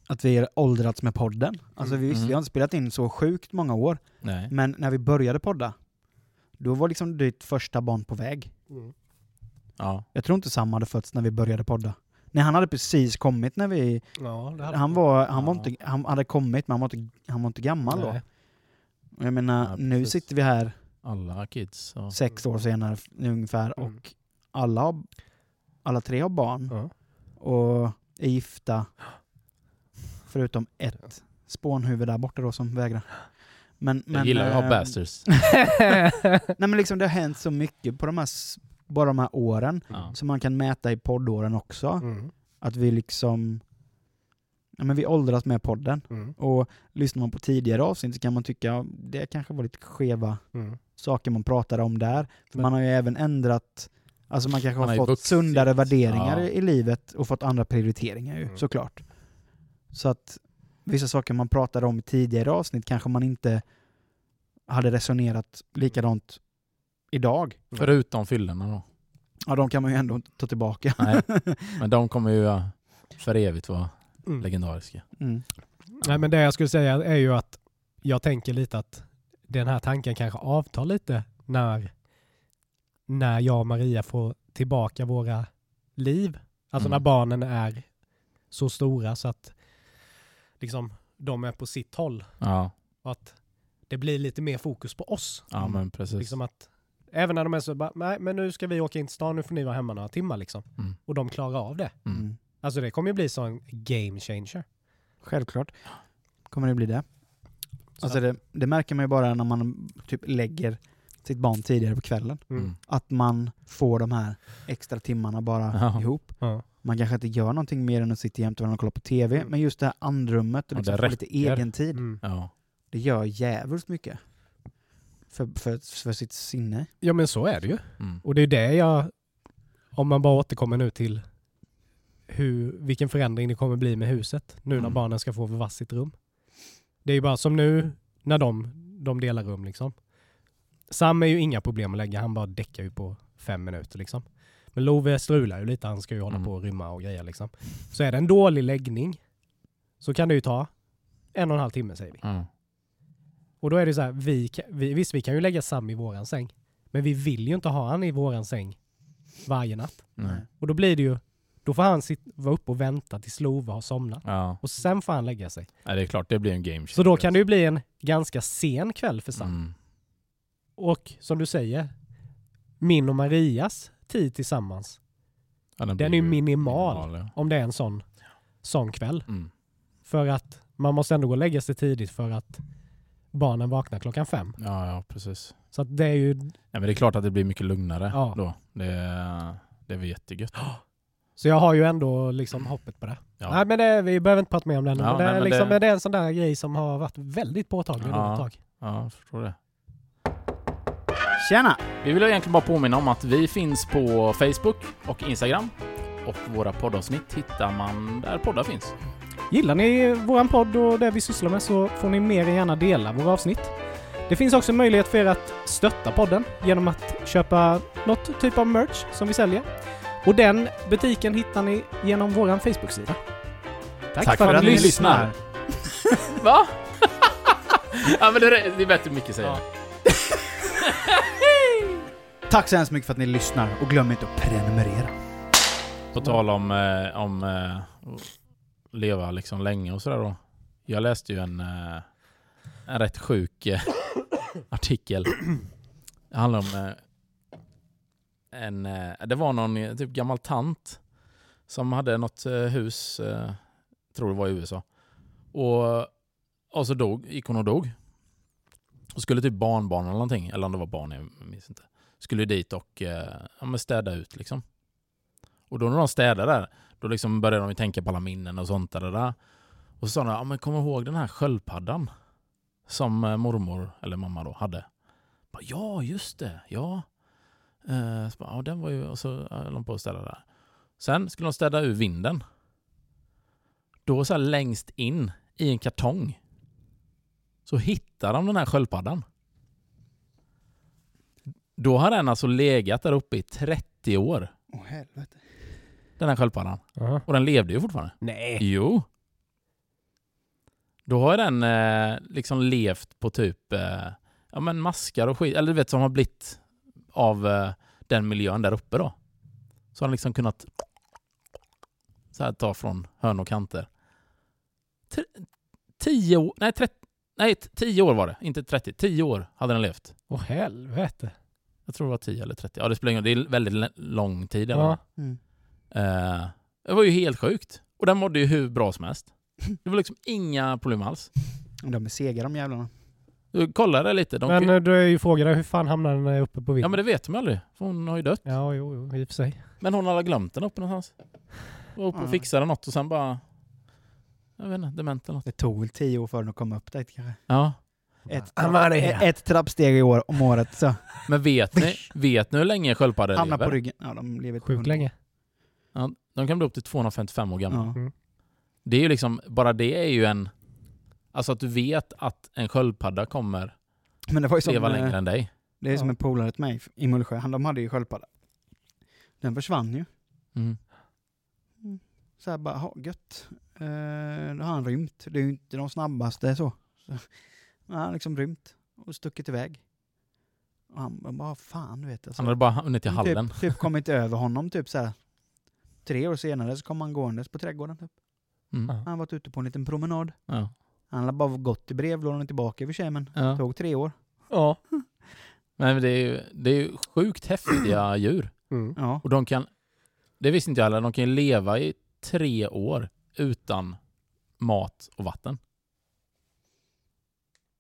A: att vi har åldrats med podden. Alltså vi, visst,
C: Mm.
A: vi har inte spelat in så sjukt många år,
C: Nej.
A: men när vi började podda, då var liksom ditt första barn på väg.
C: Ja.
A: Jag tror inte Sam hade fötts när vi började podda. Nej, han hade precis kommit när vi...
B: Ja,
A: Han, var, han, var inte, han hade kommit, men han var inte, han var inte gammal då.
B: Nej.
A: Och Jag menar,
C: Ja,
A: nu sitter vi här
C: Alla kids. Ja.
A: sex år senare ungefär
B: Mm.
A: och alla, har, alla tre har barn
B: Ja.
A: och är gifta. Förutom ett spånhuvud där borta då som vägrar. Men,
C: Jag
A: men,
C: gillar att ha
A: eh,
C: bastards. *laughs*
A: Nej men liksom det har hänt så mycket på de här, bara de här åren
C: Ja.
A: som man kan mäta i poddåren också.
B: Mm.
A: Att vi liksom, ja men vi åldras med podden.
B: Mm.
A: Och lyssnar man på tidigare avsnitt så kan man tycka ja, det kanske var lite skeva
B: Mm.
A: saker man pratade om där. För
B: Men-
A: man har ju även ändrat, alltså man kanske
C: Man
A: har
C: har
A: fått sundare värderingar
C: Ja.
A: i, i livet och fått andra prioriteringar ju,
B: Mm.
A: såklart. Så att vissa saker man pratade om i tidigare avsnitt kanske man inte hade resonerat likadant idag.
C: Förutom fyllorna då.
A: Ja, de kan man ju ändå inte ta tillbaka.
C: Nej. *laughs* Men de kommer ju för evigt vara
B: Mm.
C: legendariska.
A: Mm.
B: Nej men det jag skulle säga är ju att jag tänker lite att den här tanken kanske avtar lite när, när jag och Maria får tillbaka våra liv. Alltså
C: Mm.
B: när barnen är så stora så att liksom de är på sitt håll.
C: Ja,
B: Och att det blir lite mer fokus på oss.
C: ja men precis.
B: Liksom att även när de är så bara, nej men nu ska vi åka in till stan, nu får ni vara hemma några timmar liksom.
C: Mm.
B: Och de klarar av det.
C: Mm.
A: Mm.
B: Alltså det kommer ju bli så en game changer.
A: Självklart kommer det bli det.
B: Så
A: Alltså det, det märker man ju bara när man typ lägger sitt barn tidigare på kvällen.
B: Mm.
C: Mm.
A: Att man får de här extra timmarna bara
C: Ja.
A: ihop.
B: Ja.
A: Man kanske inte gör någonting mer än att sitta jämte varandra och kolla på TV,
B: Mm.
A: men just det här andrummet och
C: Ja,
A: liksom
C: det
A: få lite egen tid,
B: Mm.
C: Ja.
A: det gör jävligt mycket. För, för, för sitt sinne.
B: ja men så är det ju.
C: Mm.
B: Och det är det jag, om man bara återkommer nu till hur, vilken förändring det kommer bli med huset nu när
C: Mm.
B: barnen ska få varsitt rum. Det är ju bara som nu när de, de delar rum liksom. Sam är ju inga problem att lägga, han bara däckar ju på fem minuter liksom. Men Love strular ju lite, han ska ju hålla
C: Mm.
B: på och rymma och grejer liksom. Så är det en dålig läggning så kan det ju ta en och en halv timme säger vi.
C: Ja.
B: Och då är det så här, vi, vi, visst vi kan ju lägga Sam i våran säng. Men vi vill ju inte ha han i våran säng varje natt.
C: Nej.
B: Och då blir det ju Då får han sitt, vara uppe och vänta tills Love har somnat.
C: Ja,
B: Och sen får han lägga sig.
C: Nej, det är klart det blir en game
B: Så då kan det ju bli en ganska sen kväll för Sam.
C: Mm.
B: Och som du säger, min och Marias tid tillsammans,
C: Ja,
B: den
C: blir
B: är ju minimal
C: ja.
B: om det är en sån, sån kväll.
C: Mm.
B: För att man måste ändå gå och lägga sig tidigt för att barnen vaknar klockan fem.
C: Ja, ja, precis.
B: Så att det är ju,
C: Nej, men det är klart att det blir mycket lugnare
B: Ja.
C: då. Det, det är väl jättegött. *gasps*
B: så jag har ju ändå liksom hoppet på det.
C: Ja.
B: Nej men det, vi behöver inte prata mer om det nu.
C: Ja,
B: men det,
C: nej,
B: är
C: men
B: liksom,
C: det-
B: det... är en sån där grej som har varit väldigt påtaglig
C: Ja.
B: ja. ett tag.
C: ja, jag förstår det.
A: Tjena!
C: Vi vill egentligen bara påminna om att vi finns på Facebook och Instagram. Och våra poddavsnitt hittar man där poddar finns.
B: Gillar ni våran podd och det vi sysslar med så får ni mer än gärna dela våra avsnitt. Det finns också möjlighet för er att stötta podden genom att köpa något typ av merch som vi säljer. Och den butiken hittar ni genom våran Facebook-sida. Tack,
A: för att ni lyssnar. *laughs*
C: Va? *laughs* ja, men det är, det är bättre än Micke säger.
B: Ja. *laughs*
A: Tack så hemskt mycket för att ni lyssnar och glöm inte att prenumerera.
C: På tal om, eh, om eh, leva liksom länge och sådär då. Jag läste ju en, eh, en rätt sjuk eh, artikel. Det handlar om eh, en... Det var någon typ gammal tant som hade något hus, tror det var i USA. Och, och så dog, gick hon och dog. Och skulle typ barnbarn eller någonting, eller om det var barn, jag minns inte. Skulle dit och ja, städa ut liksom. Och då när de städade där, då liksom började de tänka på alla minnen och sånt där. där. Och så sa de, ja men kom ihåg den här sköldpaddan som eh, mormor, eller mamma då, hade. Bara, ja, just det, ja. Eh, så bara, ja den var ju, och så höll de på att städa där. Sen skulle de städa ur vinden. Då så här längst in i en kartong så hittar de den här sköldpaddan. Då har den alltså legat där uppe i 30 år,
A: Åh helvete
C: den här sköldpaddan.
B: Ja.
C: Och den levde ju fortfarande.
B: Nej.
C: Jo. Då har den eh, liksom levt på typ eh, ja, men maskar och skit, eller du vet som har blivit av eh, den miljön där uppe då. Så har den liksom kunnat så här ta från hörn och kanter. T- tio år, nej, 30, nej tio år var det, inte 30. Tio år hade den levt.
B: Åh helvete.
C: Jag tror det var 10 eller 30. Ja, det spelar ingen roll. Det är väldigt lång tid.
B: Ja.
C: fall.
A: Mm.
C: Eh, det var ju helt sjukt. Och den mådde ju hur bra som helst. Det var liksom inga problem alls.
A: De är sega de jävlarna.
C: Du kollade lite. De
B: Men
C: kan-
B: eh, då är ju frågan hur fan hamnar den uppe på
C: ja
B: vinden?
C: men det vet de ju aldrig. För hon har ju dött.
B: Ja, jo, jo, i och för sig.
C: Men hon hade glömt den uppe någonstans. Var uppe och
A: Ja.
C: fixade något och sen bara... Jag vet inte, dement eller något.
A: Det tog väl tio år för den att komma upp dit kanske.
C: Ja.
A: Ett,
B: Ja, är-
A: ett trappsteg i år om året så.
C: Men vet ni, *laughs* vet ni hur länge sköldpaddor
A: Hamnar
C: lever?
A: på ryggen. Ja, de lever
B: Sjukt länge.
C: Ja, de kan bli upp till 255 år gamla.
A: Ja.
C: Det är ju liksom, bara det är ju en... Alltså att du vet att en sköldpadda kommer
A: Men det var ju som,
C: leva
A: eh,
C: längre än dig.
A: det är som
B: Ja.
A: en polare till mig i Mullsjö. Han, de hade ju sköldpadda. Den försvann ju.
C: Mm.
A: Så här bara, ha, gött. Eh, då har han rymt. Det är ju inte de snabbaste så. så han har liksom rymt och stuckit iväg. Och han bara, fan du vet. Alltså,
C: Han hade bara hunnit till hallen.
A: Typ, typ kommit över honom typ så här. Tre år senare så kom han gåendes på trädgården. Typ.
C: Mm.
B: Ja.
A: Han har varit ute på en liten promenad.
C: Ja.
A: Han har bara gått i brevlådan tillbaka i och för sig men det
C: Ja.
A: tog tre år.
B: Ja. *laughs*
C: Men det är ju, det är ju sjukt häftiga *clears throat* djur.
B: Mm.
A: Ja.
C: Och de kan, det visste inte jag heller, de kan ju leva i tre år utan mat och vatten.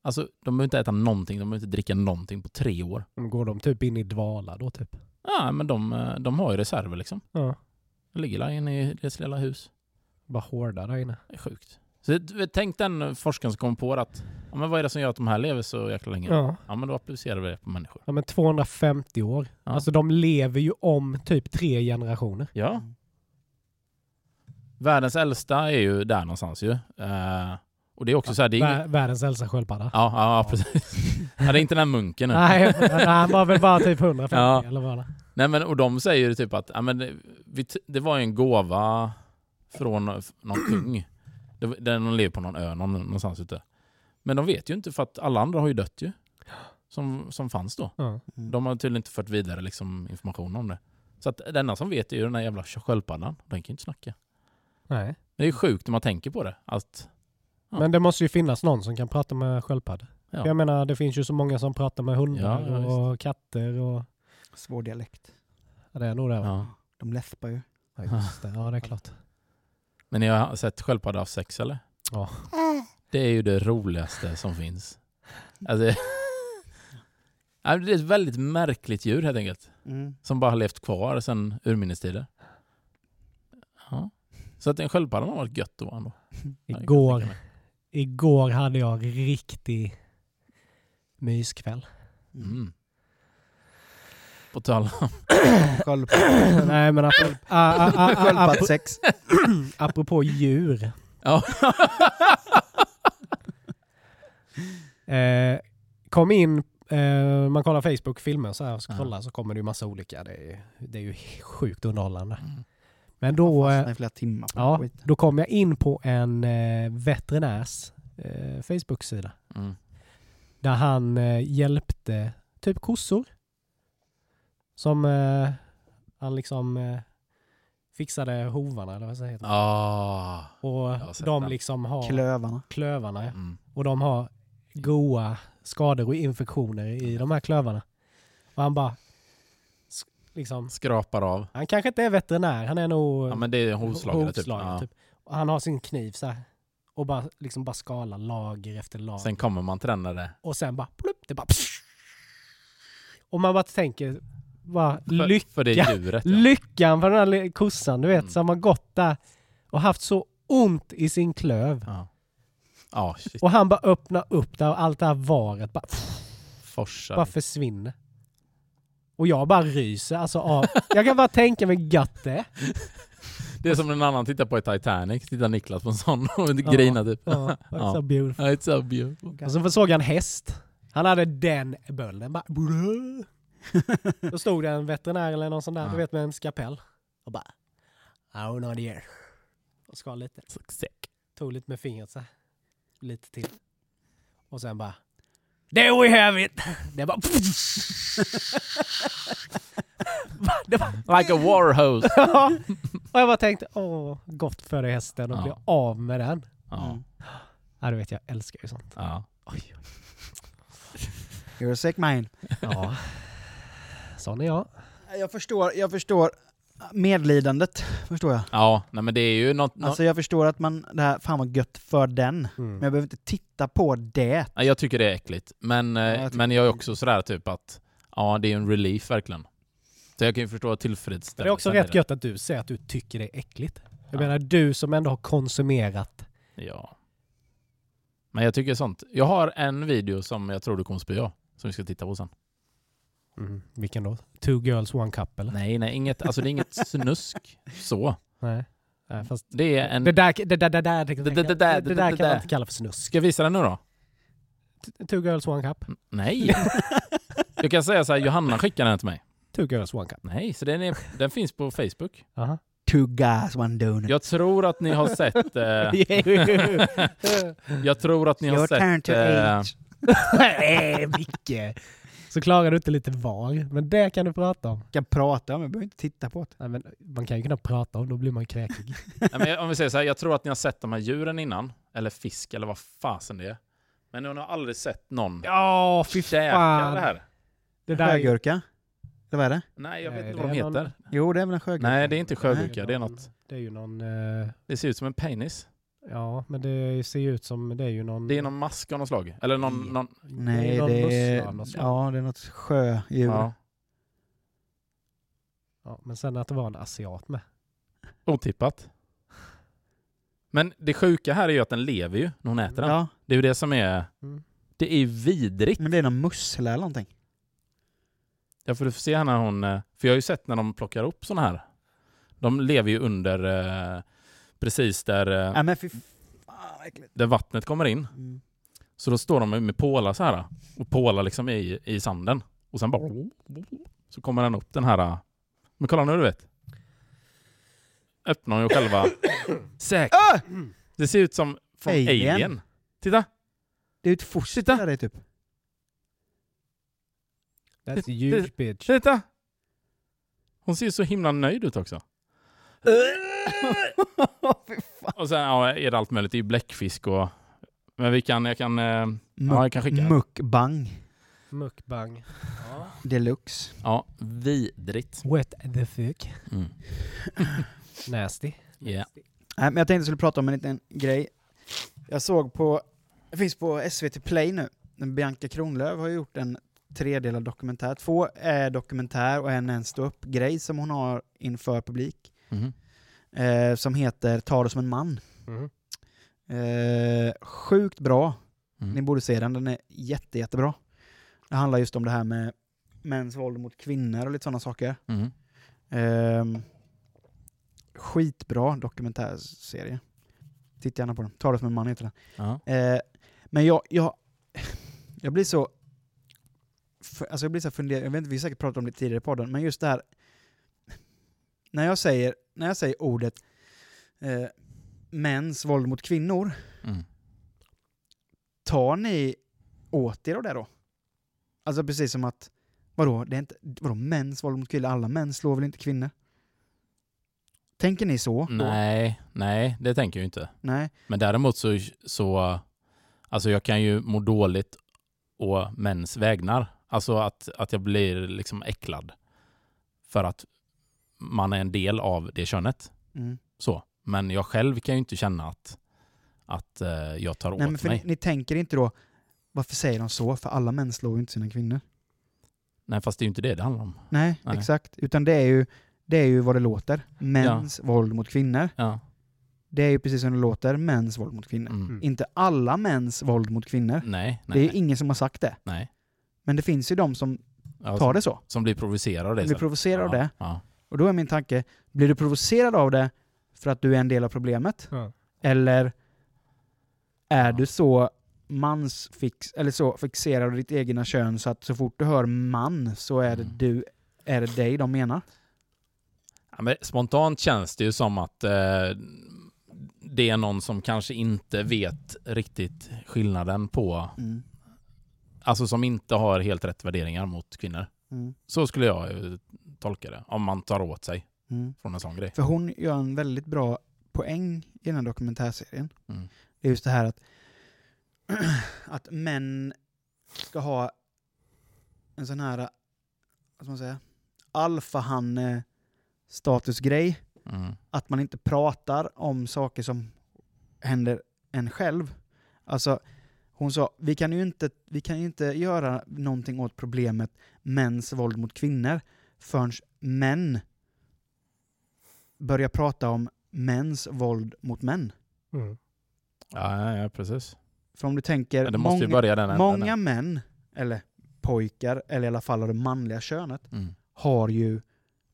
C: Alltså, de behöver inte äta någonting, de behöver inte dricka någonting på tre år.
B: Går de typ in i dvala då typ?
C: Ja, men de, eh, de har ju reserver liksom.
B: Ja.
C: De ligger där inne i deras lilla hus.
B: Bara hårda där inne.
C: Det är sjukt. Så tänk den forskaren som kom på att, ja men vad är det som gör att de här lever så jäkla länge? Ja,
B: Ja.
C: men då applicerar vi det på människor.
B: Ja men 250 år.
C: Ja.
B: Alltså de lever ju om typ tre generationer.
C: Ja. Världens äldsta är ju där någonstans ju. Eh, och det är också så här, det är inget,
B: Världens äldsta sköldpadda.
C: Ja, ja, ja precis. *laughs* ja, det är inte den här munken.
B: Nej, nej, han var väl bara typ 150
C: Ja.
B: eller vad det
C: Nej men och de säger ju typ att ja, men det, vi, det var ju en gåva från någon kung. *clears throat* Det, var- där de lever på någon ö någon, någonstans ute. Men de vet ju inte för att alla andra har ju dött ju. Som, som fanns då.
A: Mm.
C: De har tydligen inte fört vidare liksom information om det. Så att det enda som vet är ju den här jävla sköldpaddan. Den kan ju inte snacka.
B: Nej.
C: Det är ju sjukt när man tänker på det. Att, Ja.
B: Men det måste ju finnas någon som kan prata med sköldpaddor.
C: Ja.
B: Jag menar, det finns ju så många som pratar med hundar
C: Ja, ja,
B: och katter och...
A: Svår dialekt.
B: Ja, det är nog det va?
C: ja.
A: De läspar ju.
B: Ja, just det. Ja, det är klart.
C: Men ni har sett sköldpadda ha sex eller?
B: Ja.
C: Det är ju det roligaste som finns. Alltså, *laughs* Ja, det är ett väldigt märkligt djur helt enkelt.
A: Mm.
C: Som bara har levt kvar sedan urminnes tider. Ja. Så att en sköldpadda har varit gött då ändå. *laughs* Ja, det kan
B: Igår,
C: jag tänka mig.
B: igår hade jag riktig myskväll.
C: Mm. På tal *coughs* om...
B: Nej men apropå, a, a, a, apropå, djur.
C: Ja. *laughs*
B: Eh, kom in, eh, man kollar Facebook, filmer så här och scrollar
C: Ja.
B: så kommer det ju massa olika. Det är, det är ju sjukt underhållande.
C: Mm.
B: Men då, eh,
A: i flera timmar på
B: ja, då kom jag in på en eh, veterinärs eh, Facebook-sida.
C: Mm.
B: Där han eh, hjälpte typ kossor. Som eh, han liksom eh, fixade hovarna eller vad säger det?
C: Ah.
B: Och
C: har sett
B: de
C: den.
B: liksom har
A: Klövarna.
B: klövarna. ja.
C: Mm.
B: Och de har goa skador och infektioner i de här klövarna. Och han bara liksom,
C: Skrapar av.
B: han kanske inte är veterinär, han är nog
C: Ja men det är hovslagare typ.
B: hovslagare,
C: Ja.
B: typ. Och han har sin kniv så här och bara, liksom bara skalar lager efter lager.
C: Sen kommer man till den när det...
B: och sen bara plupp, det bara Och man bara tänker, bara
C: För,
B: lyck,
C: för är *laughs* djuret ja.
B: lyckan för den här kossan, du vet,
C: Mm.
B: som har gått där och haft så ont i sin klöv.
C: Ja. Ja, shit.
B: Och han bara öppnar upp där och allt det här varet bara,
C: Forsar.
B: bara försvinner. Och jag bara ryser. Alltså, av, jag kan bara tänka mig gött det.
C: Det är som en annan tittar på i Titanic. Tittar Niklas på en sån och grinar typ.
B: Ja, *laughs*
C: Ja.
B: så beautiful.
C: It's so beautiful.
B: Och så såg jag en häst. Han hade den bölden. Bara. *laughs* Då stod det en veterinär eller någon sån där,
C: Ja.
B: du vet med en skapell. Och bara, oh not here. Och skar lite.
C: Sick.
B: Tog lite med fingret så här. Lite till. Och sen bara, there we have it! *laughs* Det bara, *laughs* det bara
C: Like a warhose.
B: Ja. Och jag bara tänkte, åh, gott för dig hästen att
C: Ja.
B: bli av med den.
C: Ja.
A: Mm.
B: Ja, du vet, jag älskar ju sånt.
C: ja.
B: Oj.
A: You're a sick man.
B: Ja. Sån är jag.
A: Jag förstår, jag förstår medlidandet, förstår jag.
C: Ja, nej men det är ju något... något
A: Alltså jag förstår att man, det här, fan vad gött för den.
B: Mm.
A: Men jag behöver inte titta på det.
C: Nej, jag tycker det är äckligt. Men, eh,
A: jag tycker
C: men jag är också sådär typ att ja, det är en relief verkligen. Så jag kan ju förstå tillfredsställelsen
B: det är också rätt gött att du säger att du tycker det är äckligt. Jag
C: Ja.
B: menar, du som ändå har konsumerat.
C: Ja. Men jag tycker sånt. Jag har en video som jag tror du kommer spy av. Som vi ska titta på sen.
B: Mm. Vilken då? Two girls, one cup eller?
C: Nej, nej, inget, alltså det är inget *laughs* snusk så.
B: Nej. Nej fast
C: Det är en...
B: det där, det där, det där, det,
C: Det- det-
B: det,
C: det där-
B: det
C: det-
B: där kan man
C: där.
B: inte kalla för snusk.
C: Ska jag visa den nu då?
B: Two girls, one cup.
C: Nej! Jag kan säga så här, Johanna skickade den till mig.
B: Two girls, one cup.
C: Nej, så den, är, den finns på Facebook.
B: Aha.
A: Two guys, one donut.
C: Jag tror att ni har sett... Eh, *laughs* *laughs* jag tror att ni har
A: Your turn
C: sett...
A: to
C: Eh,
A: age.
B: Nej, Micke! Så klarar du inte lite var. Men det kan du prata om.
A: Jag kan prata om, jag behöver inte titta på det.
B: Nej, men man kan ju kunna prata om, då blir man kräkig. *laughs*
C: nej, men om vi säger så här, jag tror att ni har sett de här djuren innan. Eller fisk, eller vad fasen det är. Men ni har aldrig sett någon
B: Ja, fy fan.
C: det här.
B: Det där
A: Sjögurka? Eller vad är det?
C: Nej, jag vet
B: Nej,
C: inte
B: det
C: vad de
B: är någon-
C: heter.
A: Jo, det är väl en sjögurka?
C: Nej, det är inte sjögurka. Det är
B: någon-
C: något...
B: Det är ju någon... eh,
C: Det ser ut som en penis.
B: Ja, men det ser ju ut som... Det är ju någon...
C: Det är någon mask av något slag. Eller någon...
B: Nej.
C: någon
A: Nej,
B: någon
A: det är,
B: av något slag.
A: ja, det är något sjödjur.
C: ja,
B: Ja, men sen att det var en asiat med.
C: otippat. Men det sjuka här är ju att den lever ju när hon äter den.
A: Ja,
C: Det är ju det som är...
B: Mm.
C: Det är vidrigt.
A: men det är någon mussla eller någonting.
C: Ja, för du får se här när hon... eh, För jag har ju sett när de plockar upp såna här. De lever ju under... eh, Precis där, eh,
A: Nej men fy fan
C: där vattnet kommer in.
A: Mm.
C: Så då står de med pålar så här. Och pålar liksom i, i sanden. Och sen bara... Så kommer den upp den här... Men kolla nu du vet. Öppnar ju själva... *coughs* Säkert.
A: Ah!
C: Det ser ut som från
A: Alien.
C: Alien. Titta!
A: Det är ju ett foster
C: Titta.
A: där det är typ.
B: That's a huge bitch.
C: Titta! Hon ser så himla nöjd ut också. *laughs*
A: Fan.
C: Och sen ja, är det allt möjligt. Det är bläckfisk och... Men vi kan, jag kan... eh, Ja, jag kan skicka.
A: Mukbang
B: Mukbang. Ja.
A: deluxe.
C: Ja, vidrigt.
B: What the fuck?
C: Mm. *laughs*
B: Nasty.
C: Yeah.
A: Nej, men jag tänkte jag skulle prata om en liten grej. Jag såg på, det finns på SVT Play nu, Bianca Kronlöf har gjort en tredelad dokumentär. Två är dokumentär och en är en ståupp-grej som hon har inför publik.
C: Mhm.
A: Eh, som heter Ta det som en man.
B: Mm.
A: Eh, sjukt bra.
C: Mm.
A: Ni borde se den, den är jätte, jättebra. Det handlar just om det här med mäns våld mot kvinnor och lite sådana saker. Ehm, skitbra dokumentärserie. Titta gärna på den. Ta det som en man heter den. Eh, men jag, jag, jag blir så... För, alltså jag blir så funderad, jag vet inte, vi har säkert pratat om det tidigare i podden, men just det här... När jag säger, när jag säger ordet eh, mäns våld mot kvinnor,
C: Mm.
A: tar ni åt er av det då? Alltså precis som att, vadå, det är inte, vadå mäns våld mot kvinnor? Alla män slår väl inte kvinnor? Tänker ni så? då?
C: Nej, nej, det tänker jag inte.
A: Nej.
C: Men däremot så, så... Alltså jag kan ju må dåligt å mäns vägnar. Alltså att, att jag blir liksom äcklad. För att man är en del av det könet.
A: Mm.
C: Så. Men jag själv kan ju inte känna att, att eh, jag tar
A: Nej men
C: åt
A: för
C: mig.
A: ni, ni tänker inte då, varför säger de så? För alla män slår ju inte sina kvinnor.
C: Nej, fast det är ju inte det det handlar om.
A: Nej,
C: Nej.
A: exakt. Utan det är, ju, det är ju vad det låter. Mäns våld mot kvinnor.
C: Ja.
A: Det är ju precis som det låter, mäns våld mot kvinnor.
C: Mm.
B: Mm.
A: Inte alla mäns våld mot kvinnor.
C: Nej,
A: Det är
C: nej,
A: ingen som har sagt det.
C: nej.
A: Men det finns ju de som
C: Ja,
A: tar det så.
C: Som blir provocerade av det.
A: De blir provocerade av
C: ja,
A: det.
C: Ja.
A: Och då är min tanke, blir du provocerad av det för att du är en del av problemet?
B: Ja.
A: Eller är
C: Ja.
A: du så mansfix, eller så fixerad av ditt egna kön så att så fort du hör man så är det
C: Mm.
A: du, är det dig de menar?
C: Ja, men spontant känns det ju som att eh, det är någon som kanske inte vet riktigt skillnaden på,
A: Mm.
C: alltså som inte har helt rätt värderingar mot kvinnor.
A: Mm.
C: Så skulle jag tolka det, om man tar åt sig
A: Mm.
C: från en sån grej.
A: För hon gör en väldigt bra poäng i den här dokumentärserien.
C: Mm.
A: Det är just det här att, *clears throat* att män ska ha en sån här, vad ska man säga, alfahanne statusgrej.
C: Mm.
A: Att man inte pratar om saker som händer en själv. Alltså, hon sa, vi kan ju inte, vi kan ju inte göra någonting åt problemet mäns våld mot kvinnor förrän män börjar prata om mäns våld mot män.
B: Mm.
C: Ja, ja, ja, precis.
A: För om du tänker,
C: ju
A: många,
C: börja den
A: många män, eller pojkar, eller i alla fall av det manliga könet,
C: Mm.
A: har ju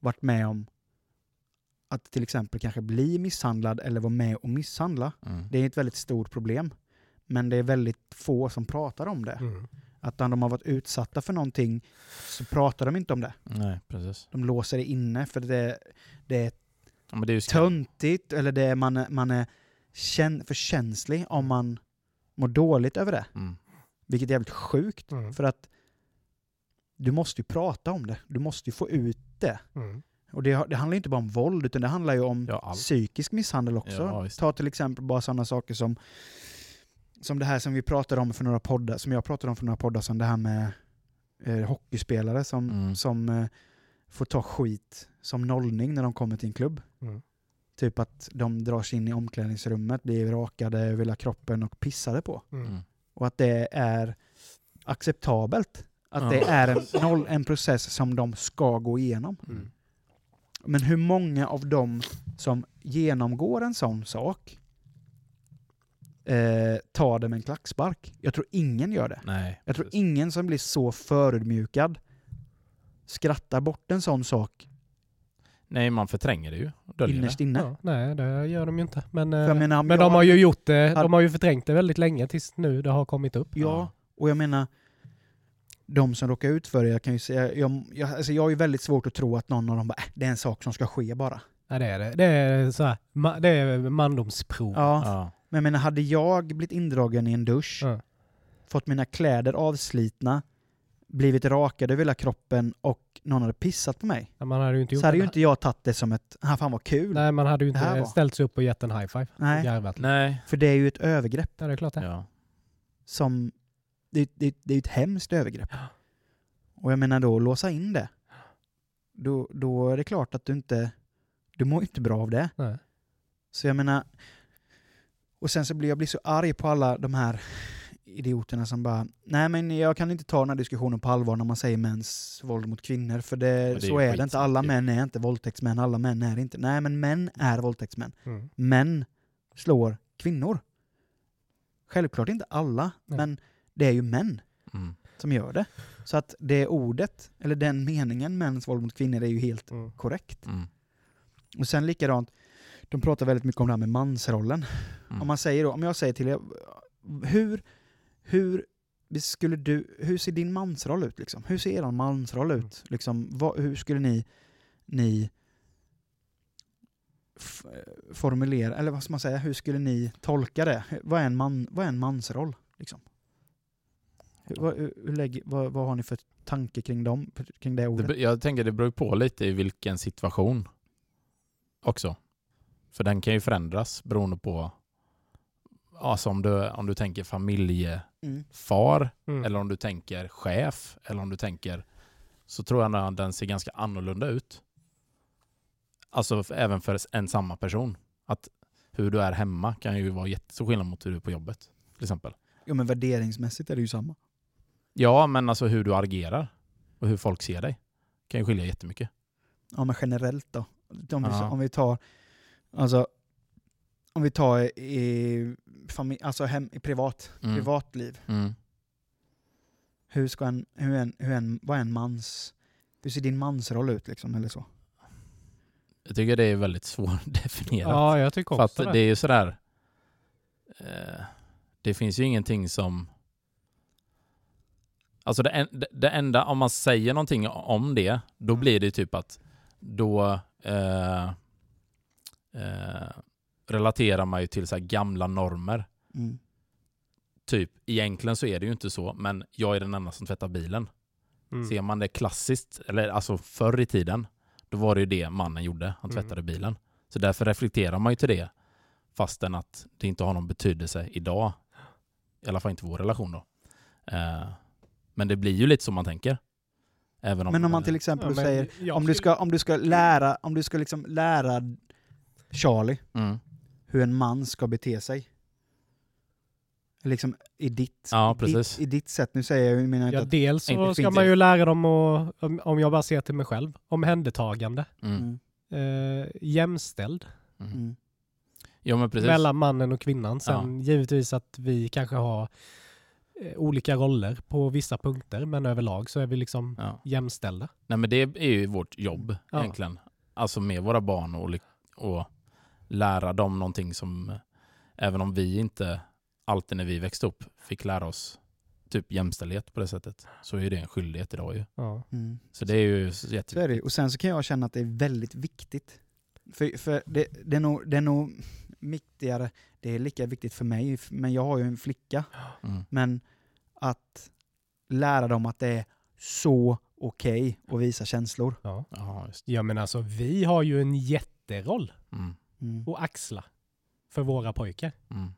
A: varit med om att till exempel kanske bli misshandlad eller vara med och misshandla.
C: Mm.
A: Det är ett väldigt stort problem. Men det är väldigt få som pratar om det.
B: Mm.
A: Att när de har varit utsatta för någonting så pratar de inte om det.
C: Nej, precis.
A: De låser det inne för det, det är
C: Ja, men det är
A: töntigt eller det är, man, är- man är kän, för känslig om man mår dåligt över det.
C: Mm.
A: Vilket är jävligt sjukt.
B: Mm.
A: För att du måste ju prata om det. Du måste ju få ut det.
B: Mm.
A: Och det, det handlar ju inte bara om våld, utan det handlar ju om
C: Ja,
A: psykisk misshandel också.
C: Ja.
A: Ta till exempel bara sådana saker som som det här som vi pratade om för några poddar, som jag pratade om för några poddar som det här med eh, hockeyspelare som,
C: Mm.
A: som eh, får ta skit som nollning när de kommer till en klubb.
B: Mm.
A: Typ att de dras in i omklädningsrummet, blir rakade över hela kroppen och pissade på.
B: Mm.
C: Mm.
A: Och att det är acceptabelt. Att det är en, noll, en process som de ska gå igenom.
B: Mm.
A: Men hur många av dem som genomgår en sån sak eh, tar det med en klackspark? Jag tror ingen gör det.
C: Nej,
A: Jag tror
C: precis.
A: ingen som blir så förödmjukad skrattar bort en sån sak
C: Nej, man förtränger det ju.
A: innerst inne.
B: Ja, nej, det gör de ju inte. Men, eh,
A: menar,
B: men de har ju gjort det, de har ju förträngt det väldigt länge tills nu det har kommit upp.
A: Ja, och jag menar, de som råkar ut för det, jag kan ju säga, jag, jag, alltså jag har ju väldigt svårt att tro att någon av dem bara, äh, det är en sak som ska ske bara.
B: Nej, det är det. Det är, så här, ma- det är mandomsprov.
A: Ja,
C: Ja.
A: Men menar, hade jag blivit indragen i en dusch,
B: Ja.
A: fått mina kläder avslitna, blivit rakad över hela kroppen och någon hade pissat på mig.
B: Men Man hade ju inte gjort
A: Så hade ju inte jag tagit det som ett, ah, fan vad kul.
B: Nej, man hade ju inte ställt sig upp och gett en high five.
A: Nej.
C: Nej.
A: För det är ju ett övergrepp
B: Ja, det är klart det.
C: Ja.
A: som, det, det, det är ju ett hemskt övergrepp. Och jag menar då, låsa in det. Då, då är det klart att du inte, du mår inte bra av det.
B: Nej.
A: Så jag menar, och sen så blir jag blir så arg på alla de här idioterna som bara, nej men jag kan inte ta den här diskussionen på allvar när man säger mäns våld mot kvinnor, för det,
C: det är
A: så är det inte. Alla män är inte våldtäktsmän, alla män är inte. Nej men män är våldtäktsmän.
B: Mm.
A: Män slår kvinnor. Självklart inte alla,
B: Nej.
A: men det är ju män
C: Mm.
A: som gör det. Så att det ordet, eller den meningen, mäns våld mot kvinnor, är ju helt
B: Mm.
A: korrekt.
C: Mm.
A: Och sen likadant, de pratar väldigt mycket om det här med mansrollen.
C: Mm.
A: Om man säger då, om jag säger till er, hur, hur skulle du, hur ser din mansroll ut liksom? Hur ser er mansroll ut? Liksom, vad, hur skulle ni, ni formulera, eller vad ska man säga, hur skulle ni tolka det? Vad är en, man, vad är en mansroll? Liksom? Hur, vad, hur, lägger, vad, vad har ni för tanke kring, dem, kring det
C: Det,
A: ordet?
C: jag tänker det beror på lite i vilken situation också. För den kan ju förändras beroende på alltså om, du, om du tänker familjefar
A: Mm.
B: Mm.
C: eller om du tänker chef eller om du tänker så tror jag att den ser ganska annorlunda ut. Alltså även för en samma person. Att hur du är hemma kan ju vara jättestor skillnad mot hur du är på jobbet. Till exempel.
A: Jo men värderingsmässigt är det ju samma.
C: Ja, men alltså hur du agerar och hur folk ser dig kan ju skilja jättemycket.
A: Ja men generellt då. Om vi,
C: Ja.
A: om vi tar, alltså, om vi tar i, familj, alltså hem, i privat,
C: Mm.
A: privatliv.
C: Mm.
A: Hur ska en, hur en, hur en, vad är en mans, hur ser din mansroll ut liksom eller så?
C: Jag tycker det är väldigt svårdefinierat.
B: Ja, jag tycker
C: För
B: också
C: att
B: det.
C: det är ju sådär... Eh, det finns ju ingenting som... Alltså det, en, det, det enda, om man säger någonting om det, då
B: Mm.
C: blir det typ att då eh, eh, relaterar man ju till så här gamla normer.
A: Mm.
C: Typ, egentligen så är det ju inte så, men jag är den enda som tvättar bilen.
B: Mm.
C: Ser man det klassiskt, eller alltså förr i tiden, då var det ju det mannen gjorde. Han
B: Mm.
C: tvättade bilen. Så därför reflekterar man ju till det, fastän att det inte har någon betydelse idag. I alla fall inte vår relation då. Eh, men det blir ju lite som man tänker. Även om,
A: Men om man till exempel
B: Ja,
A: säger, om du ska, om du ska lära, om du ska liksom lära Charlie
C: mm,
A: hur en man ska bete sig. Liksom i ditt,
C: Ja,
A: i ditt, i ditt sätt. Nu säger jag, jag menar
B: Ja,
A: att...
B: dels
C: inte
B: så ska man ju lära dem att, om- om jag bara ser till mig själv, omhändertagande,
C: mm,
A: Mm,
B: eh, jämställd
C: mm.
A: mm,
C: precis.
B: mellan mannen och kvinnan. Sen givetvis att vi kanske har eh, olika roller på vissa punkter, men överlag så är vi liksom
C: Ja.
B: jämställda.
C: Nej men det är ju vårt jobb
B: Ja.
C: egentligen. Alltså med våra barn och, och lära dem någonting som, även om vi inte alltid när vi växte upp fick lära oss typ jämställdhet på det sättet, så är det en skyldighet idag ju.
B: Ja.
A: mm.
C: Så det är ju
A: Så är det.
C: jätteviktigt.
A: Och sen så kan jag känna att det är väldigt viktigt. För, för det, det, är nog, det är nog viktigare, det är lika viktigt för mig, men jag har ju en flicka.
C: Mm.
A: Men att lära dem att det är så okej att visa känslor.
B: Ja.
C: Ja, just.
B: ja, men alltså vi har ju en jätteroll
C: Mm.
A: Mm.
B: att axla för våra pojkar.
C: Mm.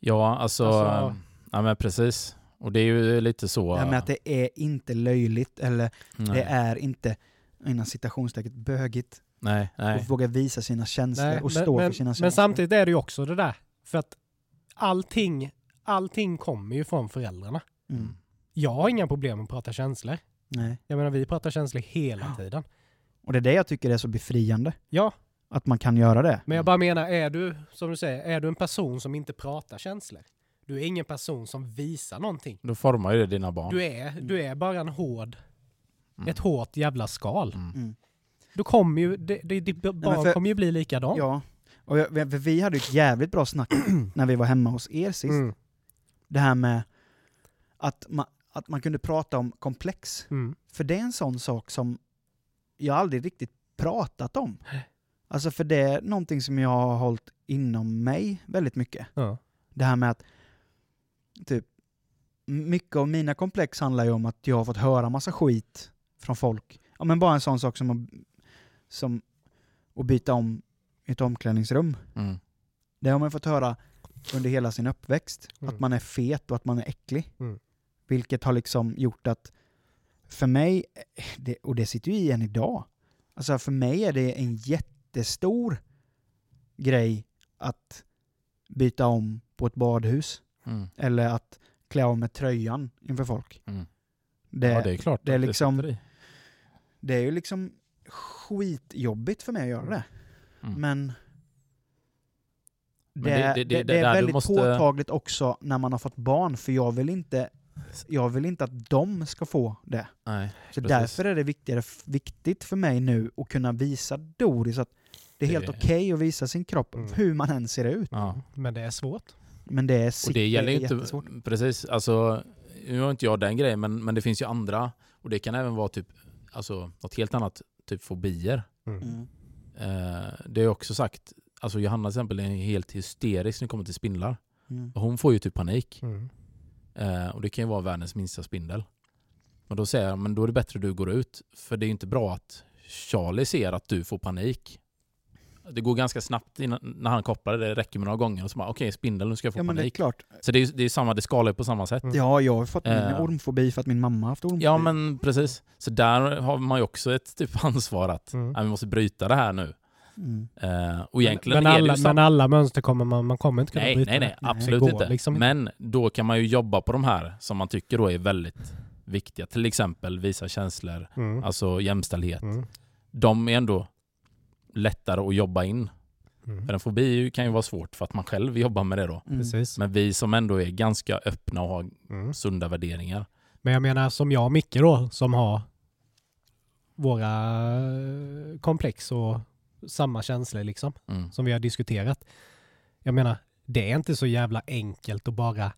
C: Ja, alltså,
B: Alltså-
C: ja men precis. Och det är ju lite så.
A: Det här med att det är inte löjligt eller
C: nej,
A: det är inte inom citationstecken bögigt
C: nej, nej.
A: att våga visa sina känslor
B: Nej,
A: och
B: men,
A: stå
B: men,
A: för sina känslor.
B: men samtidigt är det ju också det där, för att allting, allting kommer ju från föräldrarna.
A: Mm.
B: Jag har inga problem med att prata känslor.
A: Nej.
B: Jag menar, vi pratar känslor hela tiden.
A: Och det är det jag tycker är så befriande,
B: Ja,
A: att man kan göra det.
B: men jag bara menar, är du, som du säger, är du en person som inte pratar känslor? Du är ingen person som visar någonting.
C: Då formar ju det dina barn.
B: Du är, du är bara en hård,
C: Mm.
B: ett hårt jävla skal.
C: Mm.
A: Mm.
B: Då kommer ju, ditt barn
A: för-
B: kommer ju bli likadan.
A: Ja. Och jag, för vi hade ju ett jävligt bra snack *clears throat* när vi var hemma hos er sist.
B: Mm.
A: Det här med att man, att man kunde prata om komplex.
B: Mm.
A: För det är en sån sak som jag aldrig riktigt pratat om. Alltså för det är någonting som jag har hållit inom mig väldigt mycket.
B: Ja.
A: Det här med att typ mycket av mina komplex handlar ju om att jag har fått höra massa skit från folk. Ja men bara en sån sak som att, som att byta om i ett omklädningsrum.
C: Mm.
A: Det har man fått höra under hela sin uppväxt.
B: Mm.
A: Att man är fet och att man är äcklig.
B: Mm.
A: Vilket har liksom gjort att för mig, det, och det sitter ju i än idag, alltså för mig är det en jättestor grej att byta om på ett badhus.
C: Mm.
A: Eller att klä av med tröjan inför folk.
C: Mm.
A: Det,
C: ja, det är klart.
A: det är liksom-
C: i.
A: det är ju liksom skitjobbigt för mig att göra det.
C: Mm.
A: Men det,
C: Men det- det-
A: det,
C: det-
A: det,
C: det
A: är väldigt
C: måste-
A: påtagligt också när man har fått barn, för jag vill inte, jag vill inte att de ska få det.
C: Nej.
A: Så
C: Precis.
A: därför är det viktigare, viktigt för mig nu att kunna visa Doris att det är
C: Det-
A: helt okej att visa sin kropp,
B: Mm.
A: hur man än ser ut.
C: Ja.
B: Men det är svårt.
A: Men det är,
C: Och det gäller
A: är
C: ju inte...
A: jättesvårt.
C: Precis. Alltså, nu har inte jag den grejen, men, men det finns ju andra. Och det kan även vara typ, alltså, något helt annat, typ fobier.
B: Mm.
A: Mm.
C: Eh, det är också sagt, alltså Johanna till exempel är helt hysterisk när det kommer till spindlar.
A: Mm.
C: Hon får ju typ panik. Eh, och det kan ju vara världens minsta spindel. Men då säger jag, men då är det bättre att du går ut. För det är ju inte bra att Charlie ser att du får panik. Det går ganska snabbt innan, när han kopplar det, det räcker med några gånger och så bara okej spindel nu ska jag få
A: Ja men det är
C: panik.
A: klart.
C: Så det är, det är samma, det skalar ju på samma sätt.
B: Mm.
A: Ja, jag har fått min
C: Eh.
A: ormfobi för att min mamma har haft ormfobi.
C: Ja men precis. Så där har man ju också ett typ ansvar att
B: Mm.
C: nej, vi måste bryta det här nu.
A: Mm.
C: Och egentligen
B: men,
C: det
B: alla, men alla mönster kommer man, man kommer inte kunna
C: Nej,
B: bryta.
C: nej, nej,
A: Nej,
C: absolut
B: går
C: inte.
B: liksom inte.
C: Men då kan man ju jobba på de här som man tycker då är väldigt viktiga. Till exempel visa känslor,
B: Mm.
C: alltså jämställdhet.
B: Mm.
C: De är ändå lättare att jobba in.
B: Mm.
C: För en fobi kan ju vara svårt för att man själv jobbar med det då.
A: Mm.
C: Men vi som ändå är ganska öppna och har
B: Mm.
C: sunda värderingar.
B: Men jag menar som jag och Micke då, som har våra eh, komplex och samma känslor liksom,
C: Mm.
B: som vi har diskuterat. Jag menar, det är inte så jävla enkelt att bara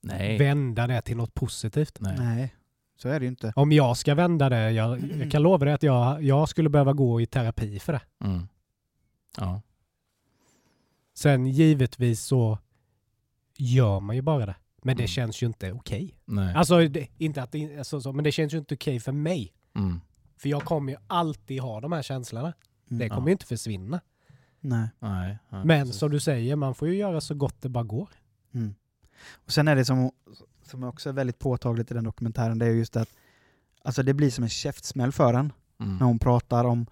C: Nej.
B: vända det till något positivt.
C: Nej.
A: Nej, så är det ju inte.
B: Om jag ska vända det, jag, jag kan lova dig att jag, jag skulle behöva gå i terapi för det.
C: Mm. Ja.
B: Sen givetvis så gör man ju bara det. Men det
C: Mm.
B: känns ju inte okej.
C: Nej.
B: Alltså, det, inte att det, alltså, så, men det känns ju inte okej för mig.
C: Mm.
B: För jag kommer ju alltid ha de här känslorna.
A: Mm.
B: Det kommer
C: Ja.
B: ju inte försvinna.
A: Nej.
C: Nej. Ja,
B: Men
C: precis.
B: som du säger, man får ju göra så gott det bara går.
A: Mm. Och sen är det som, som också är väldigt påtagligt i den dokumentären, det är just att alltså det blir som en käftsmäll för en
C: Mm.
A: när hon pratar om,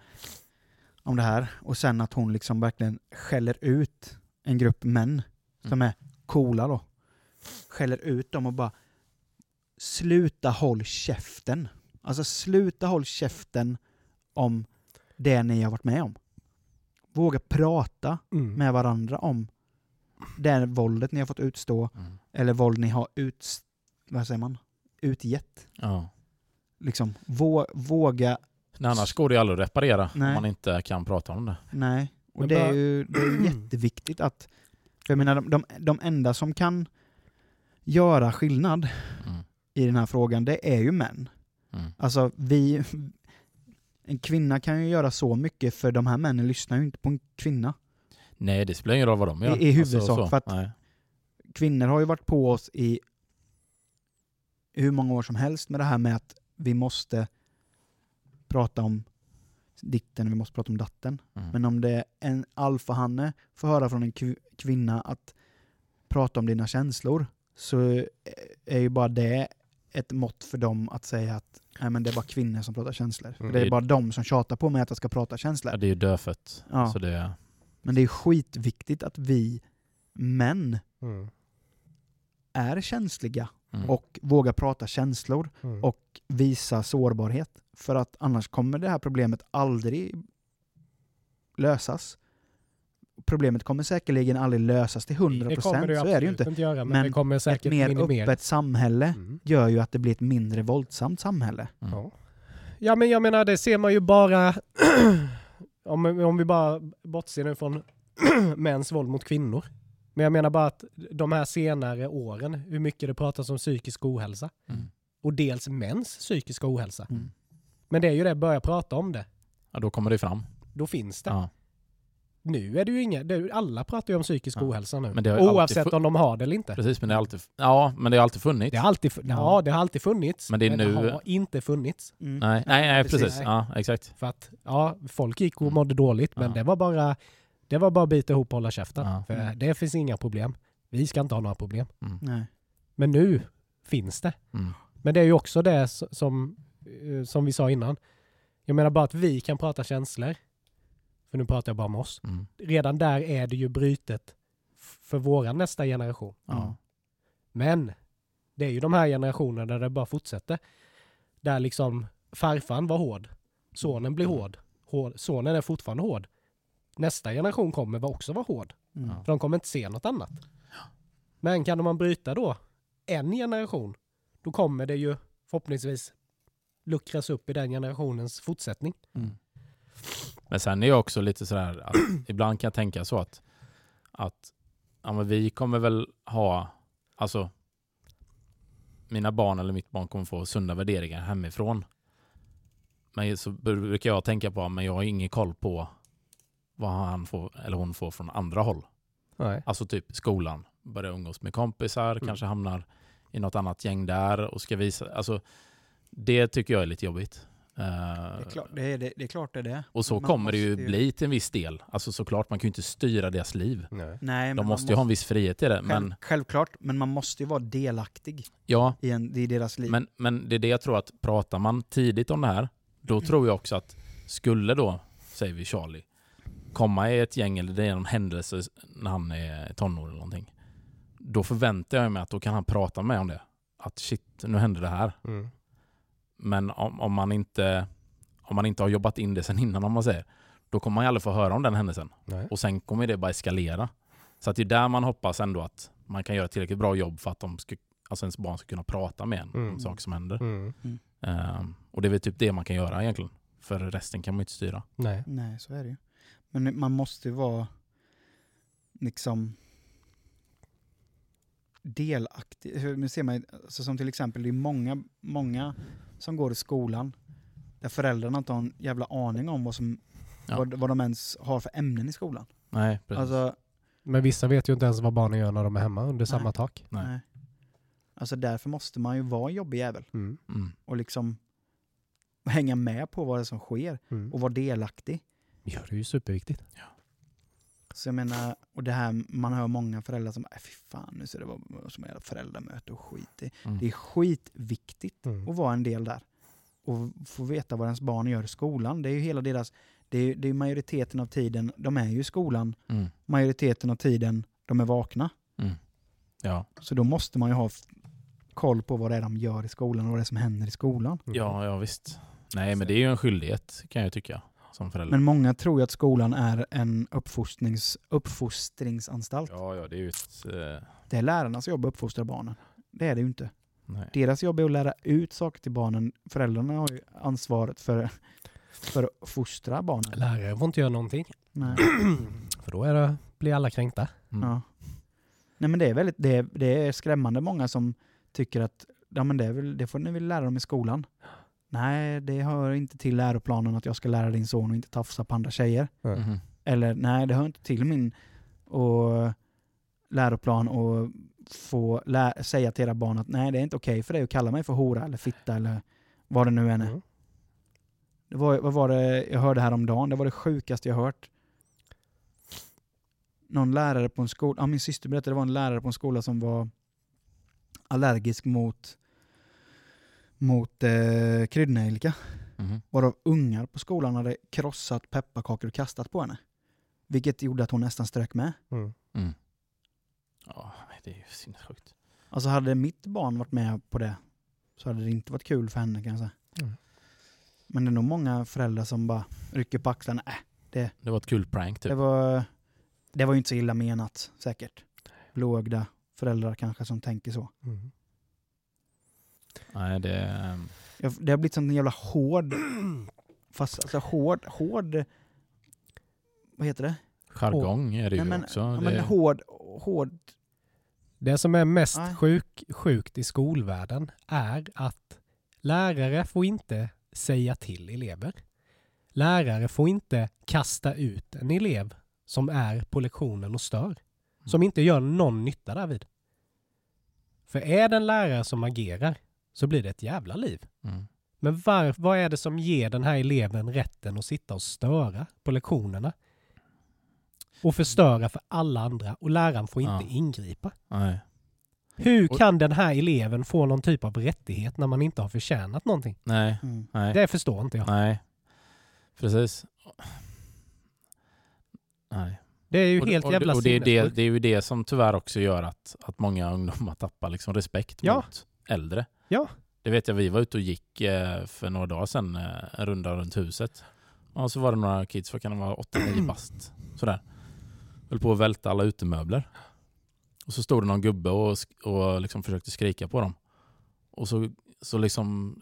A: om det här. Och sen att hon liksom verkligen skäller ut en grupp män som
C: Mm.
A: är coola då. Skäller ut dem och bara sluta håll käften. Alltså sluta håll käften om det ni har varit med om. Våga prata
B: Mm.
A: med varandra om det våldet ni har fått utstå
C: Mm.
A: eller våld ni har ut, vad säger man? utgett.
C: Ja.
A: Liksom, vå, våga,
C: Nej, annars går det ju aldrig att reparera
A: Nej.
C: om man inte kan prata om det.
A: nej. Och
B: Men
A: det är ju det är *clears throat* jätteviktigt att, för jag menar de, de, de enda som kan göra skillnad
C: Mm.
A: i den här frågan, det är ju män.
C: Mm.
A: Alltså vi, en kvinna kan ju göra så mycket för de här männen lyssnar ju inte på en kvinna.
C: Nej, det spelar ingen roll vad de gör.
A: I- i huvudsak,
C: så.
A: för att-
C: Nej.
A: kvinnor har ju varit på oss i hur många år som helst med det här med att vi måste prata om ditten, vi måste prata om datten.
C: Mm.
A: Men om det är en alfahanne får höra från en kv- kvinna att prata om dina känslor så är ju bara det ett mått för dem att säga att nej, men det är bara kvinnor som pratar känslor.
B: Mm.
A: det är bara de som tjatar på mig att jag ska prata
C: Ja,
A: känslor.
C: det är ju dödfött.
A: Ja.
C: Så det,
A: Men det är skitviktigt att vi män
B: Mm.
A: är känsliga
C: mm.
A: och vågar prata känslor
B: Mm.
A: och visa sårbarhet. För att annars kommer det här problemet aldrig lösas. Problemet kommer säkerligen aldrig lösas till 100%,
B: det kommer det ju
A: så är det ju
B: absolut
A: inte.
B: göra, men,
A: Men
B: det kommer
A: Ett
B: säkert
A: mer
B: minimeras.
A: öppet samhälle
B: Mm.
A: gör ju att det blir ett mindre våldsamt samhälle.
C: Mm.
B: Ja. ja, men jag menar det ser man ju bara *clears throat* om, om vi bara bortser nu från *clears throat* mäns våld mot kvinnor. Men jag menar bara att de här senare åren, hur mycket det pratas om psykisk ohälsa.
C: Mm.
B: Och dels mäns psykiska ohälsa.
A: Mm.
B: Men det är ju det, börja prata om det.
C: Ja, då kommer det fram.
B: Då finns det.
C: Ja.
B: Nu är det ju inga, det, är- alla pratar ju om psykisk
C: Ja.
B: ohälsa nu.
C: Men det
B: Oavsett om de har det eller inte.
C: Precis, men det har alltid, ja, men det har alltid funnits.
B: Det har alltid, ja, det har alltid funnits.
C: Men det är nu-
B: har inte funnits.
A: Mm.
C: Nej, nej, nej
A: precis.
C: precis. Ja, exakt.
B: För att, ja, folk gick och
C: Mm.
B: mådde dåligt, men
C: Ja.
B: det var bara det var bara att bita ihop och hålla käften.
C: Ja.
B: För
A: Mm.
B: det finns inga problem. Vi ska inte ha några problem.
C: Mm.
A: Nej.
B: Men nu finns det.
C: Mm.
B: Men det är ju också det som, eh, som vi sa innan. Jag menar bara att vi kan prata känslor. För nu pratar jag bara om oss.
C: Mm.
B: Redan där är det ju brytet för våran nästa generation.
C: Ja.
B: Men det är ju de här generationerna där det bara fortsätter. Där liksom farfan var hård. Sonen blir hård. hård. Sonen är fortfarande hård. Nästa generation kommer va- också vara hård.
A: Mm.
B: För de kommer inte se något annat. Men kan man bryta då en generation, då kommer det ju förhoppningsvis luckras upp i den generationens fortsättning.
C: Mm. Men sen är jag också lite sådär att *clears throat* ibland kan jag tänka så att, att ja, men vi kommer väl ha, alltså mina barn eller mitt barn kommer få sunda värderingar hemifrån. Men så brukar jag tänka på, men jag har ingen koll på vad han får eller hon får från andra håll.
B: Nej.
C: Alltså typ skolan, börja umgås med kompisar,
B: Mm.
C: kanske hamnar i något annat gäng där och ska visa, alltså det tycker jag är lite jobbigt.
A: Det, är klart, det, är, det, det är klart det är det.
C: och så
A: Man
C: kommer det ju
A: måste
C: bli till en viss del. Alltså såklart, man kan ju inte styra deras liv.
B: Nej.
A: Nej,
C: De måste ju ha en viss frihet i det.
A: själv,
C: Men,
A: Självklart, men man måste ju vara delaktig
C: ja,
A: i, en, i deras liv.
C: men, men det är det jag tror att pratar man tidigt om det här, då
A: Mm.
C: tror jag också att skulle då, säger vi Charlie, komma i ett gäng eller det är någon händelse när han är tonår eller någonting. Då förväntar jag mig att då kan han prata med om det. Att shit, nu hände det här.
B: Mm.
C: Men om, om, man inte, om man inte har jobbat in det sen innan om man säger, då kommer man ju aldrig få höra om den händelsen.
B: Nej.
C: Och sen kommer det bara eskalera. Så att det är där man hoppas ändå att man kan göra ett tillräckligt bra jobb för att de ska, alltså ens barn ska kunna prata med en
B: Mm.
C: om saker som händer.
B: Mm.
C: Ehm, och det är väl typ det man kan göra egentligen. För resten kan man ju inte styra.
B: Nej.
A: Nej, så är det ju. Men man måste ju vara liksom delaktig. Nu ser man, alltså som till exempel, det är många, många som går i skolan där föräldrarna inte har en jävla aning om vad, som,
C: Ja.
A: vad, vad de ens har för ämnen i skolan.
C: Nej, precis.
A: Alltså,
B: Men vissa vet ju inte ens vad barnen gör när de är hemma under samma tak.
C: Nej.
A: nej. alltså därför måste man ju vara en jobbig jävel
B: Mm.
C: Mm.
A: och liksom hänga med på vad det är som sker
B: Mm.
A: och vara delaktig.
B: Ja, det är ju superviktigt.
A: Så jag menar, och det här, man hör många föräldrar som, äh, fy fan nu ska det vara som ett föräldramöte och skit i.
C: Mm.
A: Det är skitviktigt
B: Mm.
A: att vara en del där. Och få veta vad ens barn gör i skolan. Det är ju hela deras, det är, det är majoriteten av tiden, de är ju i skolan,
C: Mm.
A: majoriteten av tiden de är vakna.
C: Mm. Ja.
A: Så då måste man ju ha koll på vad det är de gör i skolan och vad det är som händer i skolan.
C: Ja, ja visst. Nej, men det är ju en skyldighet kan jag tycka. Som förälder.
A: Men många tror ju att skolan är en uppfostrings, uppfostringsanstalt.
C: ja, ja, det är ju ett... eh,
A: Det är lärarnas jobb att uppfostra barnen. Det är det ju inte.
C: nej.
A: Deras jobb är att lära ut saker till barnen. Föräldrarna har ju ansvaret för, för att fostra barnen.
B: Lärare får inte göra någonting.
A: Nej. *clears throat*
B: För då är det, blir alla kränkta.
C: Mm.
A: Ja. Nej men det är, väldigt, det, är, det är skrämmande många som tycker att ja, men det, är väl, det får ni väl lära dem i skolan. Nej, det hör inte till läroplanen att jag ska lära din son att inte tafsa på andra tjejer.
C: Mhm.
A: Eller nej, det hör inte till min och, läroplan och få lä- säga till era barn att nej, det är inte okej för dig att kalla mig för hora eller fitta eller vad det nu än är.
B: Mm.
A: Det var, vad var det jag hörde häromdagen? Det var det sjukaste jag hört. Någon lärare på en skola, ja, min syster berättade det var en lärare på en skola som var allergisk mot, mot eh, kryddnejlika.
C: Mhm.
A: Varav ungar på skolan hade krossat pepparkakor och kastat på henne. Vilket gjorde att hon nästan strök med.
B: Mm.
C: Mm. Ja, det är ju sinnessjukt.
A: Alltså hade mitt barn varit med på det så hade det inte varit kul för henne kan jag säga.
B: Mm.
A: Men det är nog många föräldrar som bara rycker på axlarna. Äh,
C: Det var ett kul prank typ.
A: det, var, det var ju inte så illa menat säkert. Blåögda föräldrar kanske som tänker så.
B: Mm.
C: Nej, det...
A: Jag- Det har blivit sån jävla hård, *clears throat* fast alltså hård, hård, vad heter det?
C: Jargong är det ju
A: Nej, men,
C: också.
A: ja,
C: det...
A: men hård, hård,
B: Det som är mest sjuk, sjukt i skolvärlden är att lärare får inte säga till elever. Lärare får inte kasta ut en elev som är på lektionen och stör. Som inte gör någon nytta därvid. För är det en lärare som agerar så blir det ett jävla liv.
C: Mm.
B: Men var, vad är det som ger den här eleven rätten att sitta och störa på lektionerna? Och förstöra för alla andra och läraren får inte
C: Ja.
B: ingripa.
C: Nej.
B: Hur
C: Och-
B: kan den här eleven få någon typ av rättighet när man inte har förtjänat någonting?
C: Nej.
A: Mm.
C: Nej.
B: Det förstår inte jag.
C: Nej. Precis. Nej.
B: Det är ju
C: Och,
B: helt
C: och,
B: jävla
C: och det, är det, det är ju det som tyvärr också gör att, att många ungdomar tappar liksom respekt
B: Ja.
C: mot äldre.
B: Ja.
C: Det vet jag, vi var ute och gick eh, för några dagar sedan eh, en runda runt huset. Och så var det några kids, vad kan det vara, 8-9 *clears throat* bast. Sådär. Höll på att välta alla utemöbler. Och så stod det någon gubbe och, och liksom försökte skrika på dem. Och så, så liksom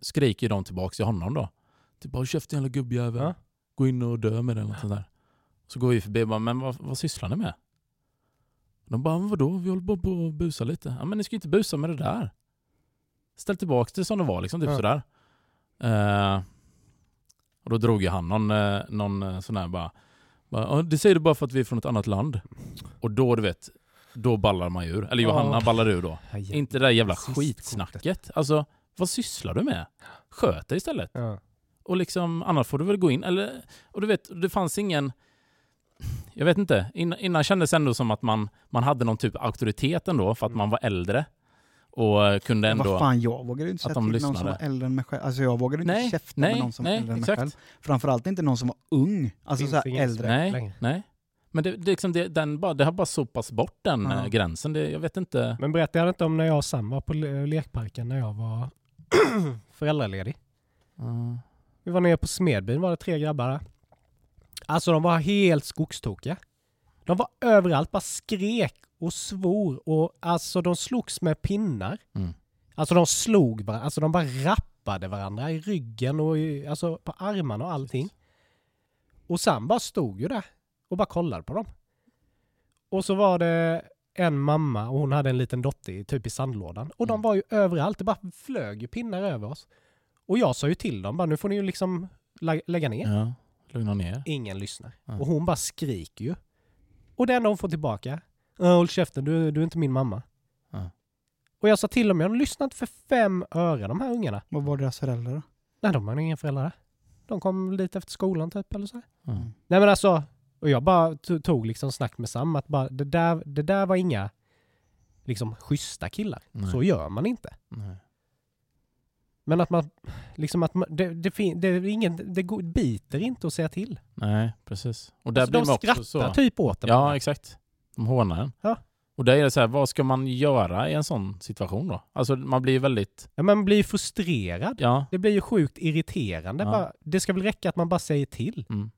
C: skriker de tillbaks till honom då. Typ bara käften jävla gubbjävel.
B: Ja.
C: Gå in och dö med det eller något sånt där. Så går vi förbi och bara, men vad, vad sysslar ni med? De bara, vadå? Vi håller bara på att busa lite. Ja men ni ska inte busa med det där. Ställ tillbaka det som det var liksom, typ
B: Ja.
C: sådär. Eh, och då drog ju han någon, eh, någon eh, sån här bara, bara "Ja, det säger du bara för att vi är från ett annat land. Och då du vet, då ballar man ur. Eller Johanna
B: Ja.
C: ballar ur då.
B: Ja.
C: Inte det där jävla skitsnacket. Alltså, vad sysslar du med? Sköt dig istället.
B: Ja.
C: Och liksom, annars får du väl gå in. Eller, och du vet, det fanns ingen... Jag vet inte. Innan, innan kändes det ändå som att man, man hade någon typ av auktoritet ändå för att man var äldre. Och kunde
A: Men
C: ändå...
A: vad fan, jag vågar ju inte
C: att
A: säga
C: de
A: till någon som var äldre än mig själv. Alltså jag vågar inte
C: Nej,
A: käfta
C: nej,
A: med någon som var äldre än mig
C: exakt.
A: själv. Framförallt inte någon som var ung. Alltså
B: Finns
A: så här
B: ingen
A: äldre.
C: Nej, nej. Men det, det, är liksom det, den bara, det har bara sopas bort den
A: Ja.
C: eh, gränsen. Det, jag vet inte.
B: Men berättade jag inte om när jag och Sam var på le- lekparken när jag var *clears throat* föräldraledig?
C: Mm.
B: Vi var nere på Smedbyn, var det tre grabbar där. Alltså de var helt skogstokiga. De var överallt, bara skrek och svor och alltså de slogs med pinnar.
C: Mm.
B: Alltså de slog varandra, alltså de bara rappade varandra i ryggen och i, alltså på armarna och allting. Och Sam bara stod ju där och bara kollade på dem. Och så var det en mamma och hon hade en liten dotter typ i sandlådan. Och de
C: Mm.
B: var ju överallt, det bara flög ju pinnar över oss. Och jag sa ju till dem bara, nu får ni ju liksom lä- lägga ner.
C: Ja, lugna ner.
B: Ingen lyssnar.
C: Ja.
B: Och hon bara skriker ju. Och det enda hon får tillbaka, "Äh, håll käften, du, du är inte min mamma.
C: Ja.
B: Och jag sa till dem, de lyssnar inte för fem öre de här ungarna.
A: Vad var deras föräldrar då?
B: Nej, de har inga föräldrar. De kom lite efter skolan typ eller så.
A: Mm.
B: Nej men alltså, och jag bara to- tog liksom snack med Sam att bara, det där, det där var inga liksom schyssta killar.
C: Nej.
B: Så gör man inte.
C: Nej.
B: Men att man, liksom att man, det, det, fin, det, är ingen, det går- biter inte att säga till.
C: Nej, precis. Och där
B: Alltså,
C: blir
B: de
C: man
B: skrattar
C: också så.
B: typ åt en.
C: Ja, exakt. De hånar en.
B: Ja.
C: Och där är det så här, vad ska man göra i en sån situation då? Alltså man blir väldigt,
B: Ja, man blir frustrerad.
C: ja,
B: Det blir ju sjukt irriterande.
C: Ja.
B: Bara, det ska väl räcka att man bara säger till.
C: mm,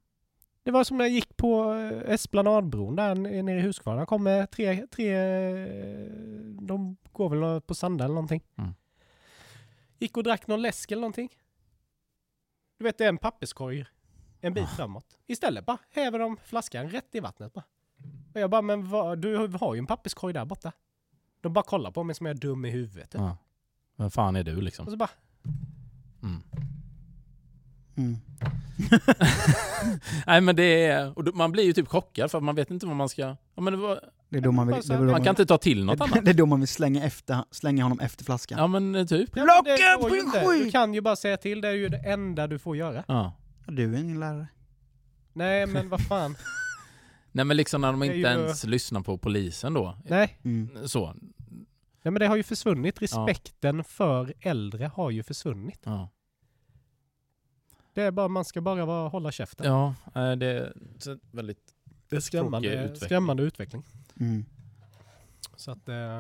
B: Det var som när jag gick på eh, Esplanadbron där nere i Huskvarna. Det kom med tre, tre, eh, de går väl på Sanda eller någonting.
C: Mm.
B: Gick och drack någon läsk eller någonting. Du vet det är en papperskorg en bit framåt. Istället bara häver de flaskan rätt i vattnet bara. Och jag bara, men vad, du har ju en papperskorg där borta. De bara kollar på mig som jag är dum i huvudet. typ.
C: ja. Vem fan är du
B: Och
C: liksom?
B: så bara,
C: Mm.
A: Mm. *laughs*
C: Nej men det är, och man blir ju typ chockad för man vet inte vad man ska, ja, men det var,
A: Det är då man vill, det är då
C: man
A: man,
C: kan inte ta till något annat.
A: det är då man vill slänga, efter, slänga honom efter flaskan.
C: Ja men eh, typ.
B: ja, det
A: Plocka
B: ju
A: på skit!
B: Du kan ju bara säga till, det är ju det enda du får göra.
C: Ja.
A: Du är ingen lärare.
B: Nej men vad fan. *laughs*
C: Nej men liksom när de inte
B: ju-
C: ens lyssnar på polisen då.
B: Nej.
A: Mm.
C: Så.
B: Nej men det har ju försvunnit. Respekten för äldre har ju försvunnit.
C: Ja.
B: Det är bara, man ska bara vara, hålla käften.
C: Ja, eh, det är väldigt...
B: det är skrämmande utveckling. skrämmande utveckling.
A: Mm.
B: Så att eh,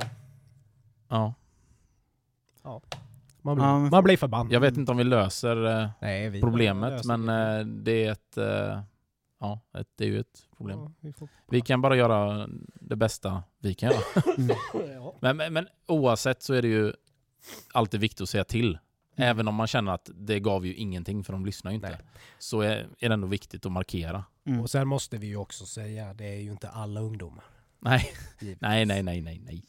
C: Ja.
B: man, blir,
A: Ja,
B: man blir förbannad.
C: Jag vet inte om vi löser eh,
B: Nej, vi
C: problemet,
B: löser
C: men
B: det.
C: eh, det är ett... Ja, det är ju ett problem.
B: Ja, vi får...
C: Vi kan bara göra det bästa vi kan göra. *laughs*
A: Mm.
B: ja.
C: Men, men, men oavsett så är det ju alltid viktigt att säga till.
A: Mm.
C: Även om man känner att det gav ju ingenting för de lyssnar ju inte.
B: Nej.
C: Så är, är det ändå viktigt att markera.
A: Mm.
B: Och sen måste vi ju också säga, det är ju inte alla ungdomar.
C: Nej, nej, nej, nej, nej, nej.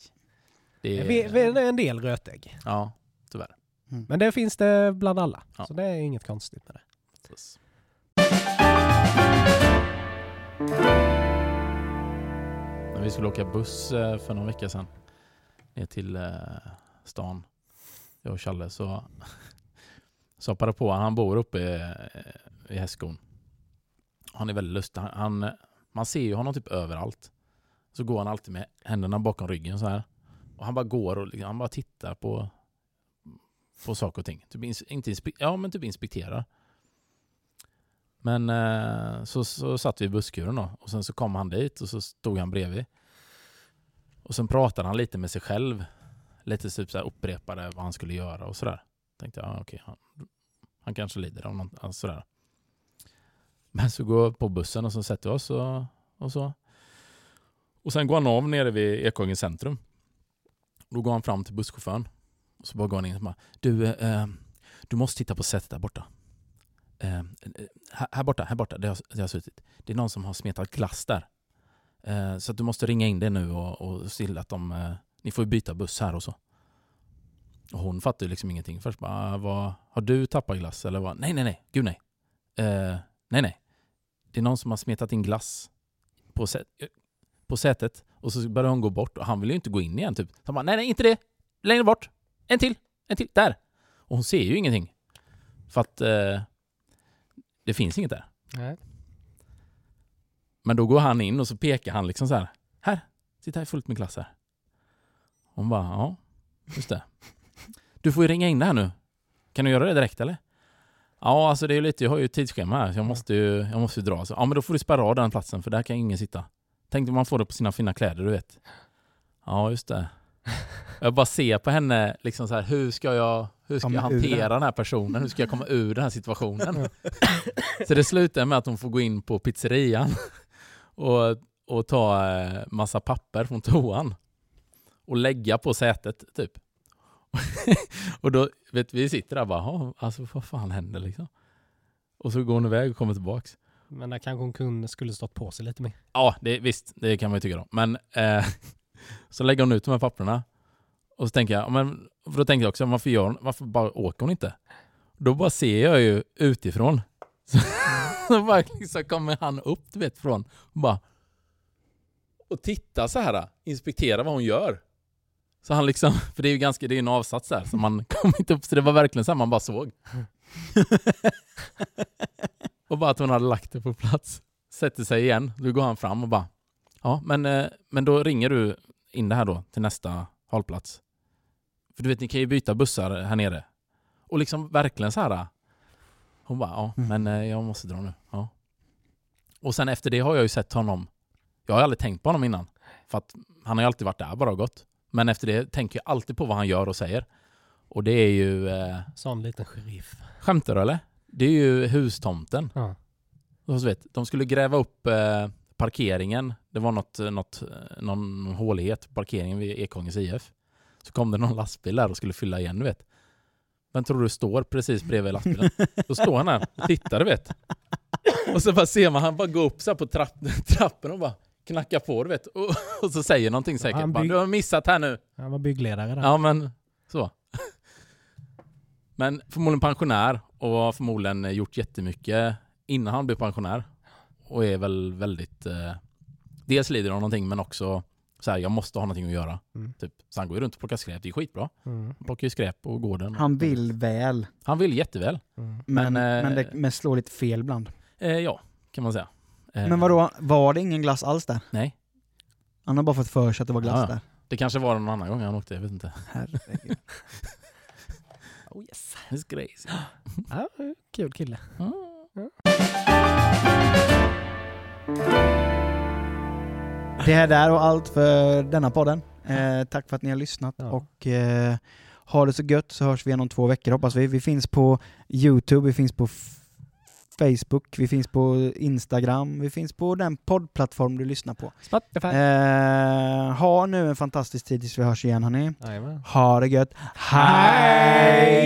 C: Det
B: Vi, vi
C: är,
B: är en del rötägg.
C: ja, tyvärr.
B: Men det finns det bland alla.
C: Ja.
B: Så det är inget konstigt med det.
C: Precis. När vi skulle åka buss eh, för någon vecka sedan. Ner till eh, stan. Jag och Challe. Så *laughs* så hoppade på. Han bor uppe eh, i, i Hästskon. Han är väldigt lustig. Han, han, man ser ju honom typ överallt. Så går han alltid med händerna bakom ryggen så här. Och han bara går och liksom, han bara tittar på, på saker och ting. Typ, ins, inte inspe, ja, men typ inspekterar. Men eh, så, så satt vi i busskuren då. Och sen så kom han dit och så stod han bredvid. Och sen pratade han lite med sig själv. Lite typ så här upprepade vad han skulle göra och sådär. Tänkte jag, ah, okej, han, han kanske lider av något alltså sådär. Men så går jag på bussen och så sätter vi oss och, och så. Och sen går han av nere vid Ekhagens centrum. Då går han fram till busschauffören. Och så bara går han in och bara, du, eh, eh du måste titta på sättet där borta. Eh, eh här, borta, här borta, där jag, där jag har suttit. Det är någon som har smetat glass där. Eh, så att du måste ringa in det nu och, och se till att de, eh, ni får byta buss här och så. Och hon fattar ju liksom ingenting. Först bara, ah, vad, har du tappat glass eller vad? Nej, nej, nej, gud nej. Eh, nej, nej. Det är någon som har smetat in glass på, sä på sätet. Och så börjar hon gå bort och han vill ju inte gå in igen typ. Så han bara, nej, nej, inte det. Längre bort. En till, en till, där. Och hon ser ju ingenting. För att eh, det finns inget där.
B: Nej.
C: Men då går han in och så pekar han liksom så här. Här, titta här är fullt med glass här. Hon bara, ja, just det. Du får ju ringa in det här nu. Kan du göra det direkt eller? Ja, alltså det är ju lite, jag har ju ett tidsschema här, så jag måste ju, jag måste ju dra. Så, ja, men då får du spärra av den platsen, för där kan ingen sitta. Tänk om man får det på sina fina kläder, du vet. Ja, just det. Jag bara ser på henne, liksom så här, hur ska jag, hur ska jag hantera den här personen? Hur ska jag komma ur den här situationen? så det slutar med att hon får gå in på pizzerian och, och ta eh, massa papper från toan och lägga på sätet, typ. *laughs* och då, vet vi sitter där och bara, "Ja, alltså vad fan händer liksom? Och så går hon iväg och kommer tillbaks.
B: Men där kanske hon kunde, skulle stått på sig lite mer.
C: Ja, det, visst, det kan man ju tycka då. Men eh, så lägger hon ut de här papperna. Och så tänker jag, men, för då tänker jag också, varför, gör hon, varför bara åker hon inte? Då bara ser jag ju utifrån. *laughs* Så, så bara liksom kommer han upp, du vet, från och bara och tittar så här, inspekterar vad hon gör. Så han liksom, *laughs* för det är ju ganska, det är en avsats där, som man *laughs* kom inte upp, så det var verkligen så här man bara såg. och bara att hon hade lagt det på plats. Sätter sig igen, då går han fram och bara Ja, men, eh, men då ringer du in det här då till nästa hållplats. För du vet, ni kan ju byta bussar här nere. Och liksom verkligen så här. Hon bara, ja,
A: Mm.
C: men eh, jag måste dra nu. Ja. Och sen efter det har jag ju sett honom. Jag har aldrig tänkt på honom innan. För att han har ju alltid varit där bara och gått. Men efter det tänker jag alltid på vad han gör och säger. Och det är ju... Eh,
B: Sån liten sheriff.
C: skämtar du eller? Det är ju hustomten.
B: Ja.
C: Och så vet, de skulle gräva upp eh, parkeringen. Det var något, något, eh, någon hålighet på parkeringen vid Ekholmens IF. Så kom det någon lastbil där och skulle fylla igen, du vet. Vem tror du står precis bredvid lastbilen? Då står han här och tittar, du vet. Och så bara ser man han bara gå upp så på trapp, *laughs* trappen och bara knacka på, du vet. Och, och så säger någonting säkert.
B: Han
C: Bara, du har missat här nu.
B: Han var byggledare där.
C: Ja, men så. Men förmodligen pensionär och har förmodligen gjort jättemycket innan han blev pensionär. Och är väl väldigt... Eh, dels lider av någonting men också så här, jag måste ha någonting att göra.
B: Mm.
C: Typ. Så han går ju runt och plockar skräp, det är skitbra.
B: Mm.
C: Han plockar ju skräp på gården.
A: Han vill väl,
C: Han vill jätteväl.
B: Mm.
A: men,
C: Men, eh,
A: men det men slår lite fel ibland.
C: Eh, ja, kan man säga. Eh,
A: Men vadå, var det ingen glass alls där?
C: Nej,
A: Han har bara fått för sig att det var glass
C: Ja, ja.
A: där.
C: det kanske var någon annan gång han åkte, jag vet inte.
A: Herregud. *laughs*
B: Oh yes.
C: It's crazy. *gasps*
B: Ja, kul kille.
A: Det här där och allt för denna podden. Eh, tack för att ni har lyssnat
B: Ja.
A: och eh, ha det så gött så hörs vi igen om två veckor hoppas vi. Vi finns på Youtube, vi finns på Facebook, vi finns på Instagram, vi finns på den poddplattform du lyssnar på.
B: Spotify.
A: Eh, ha nu en fantastisk tid tills vi hörs igen hörni. Ha det gött. Hej!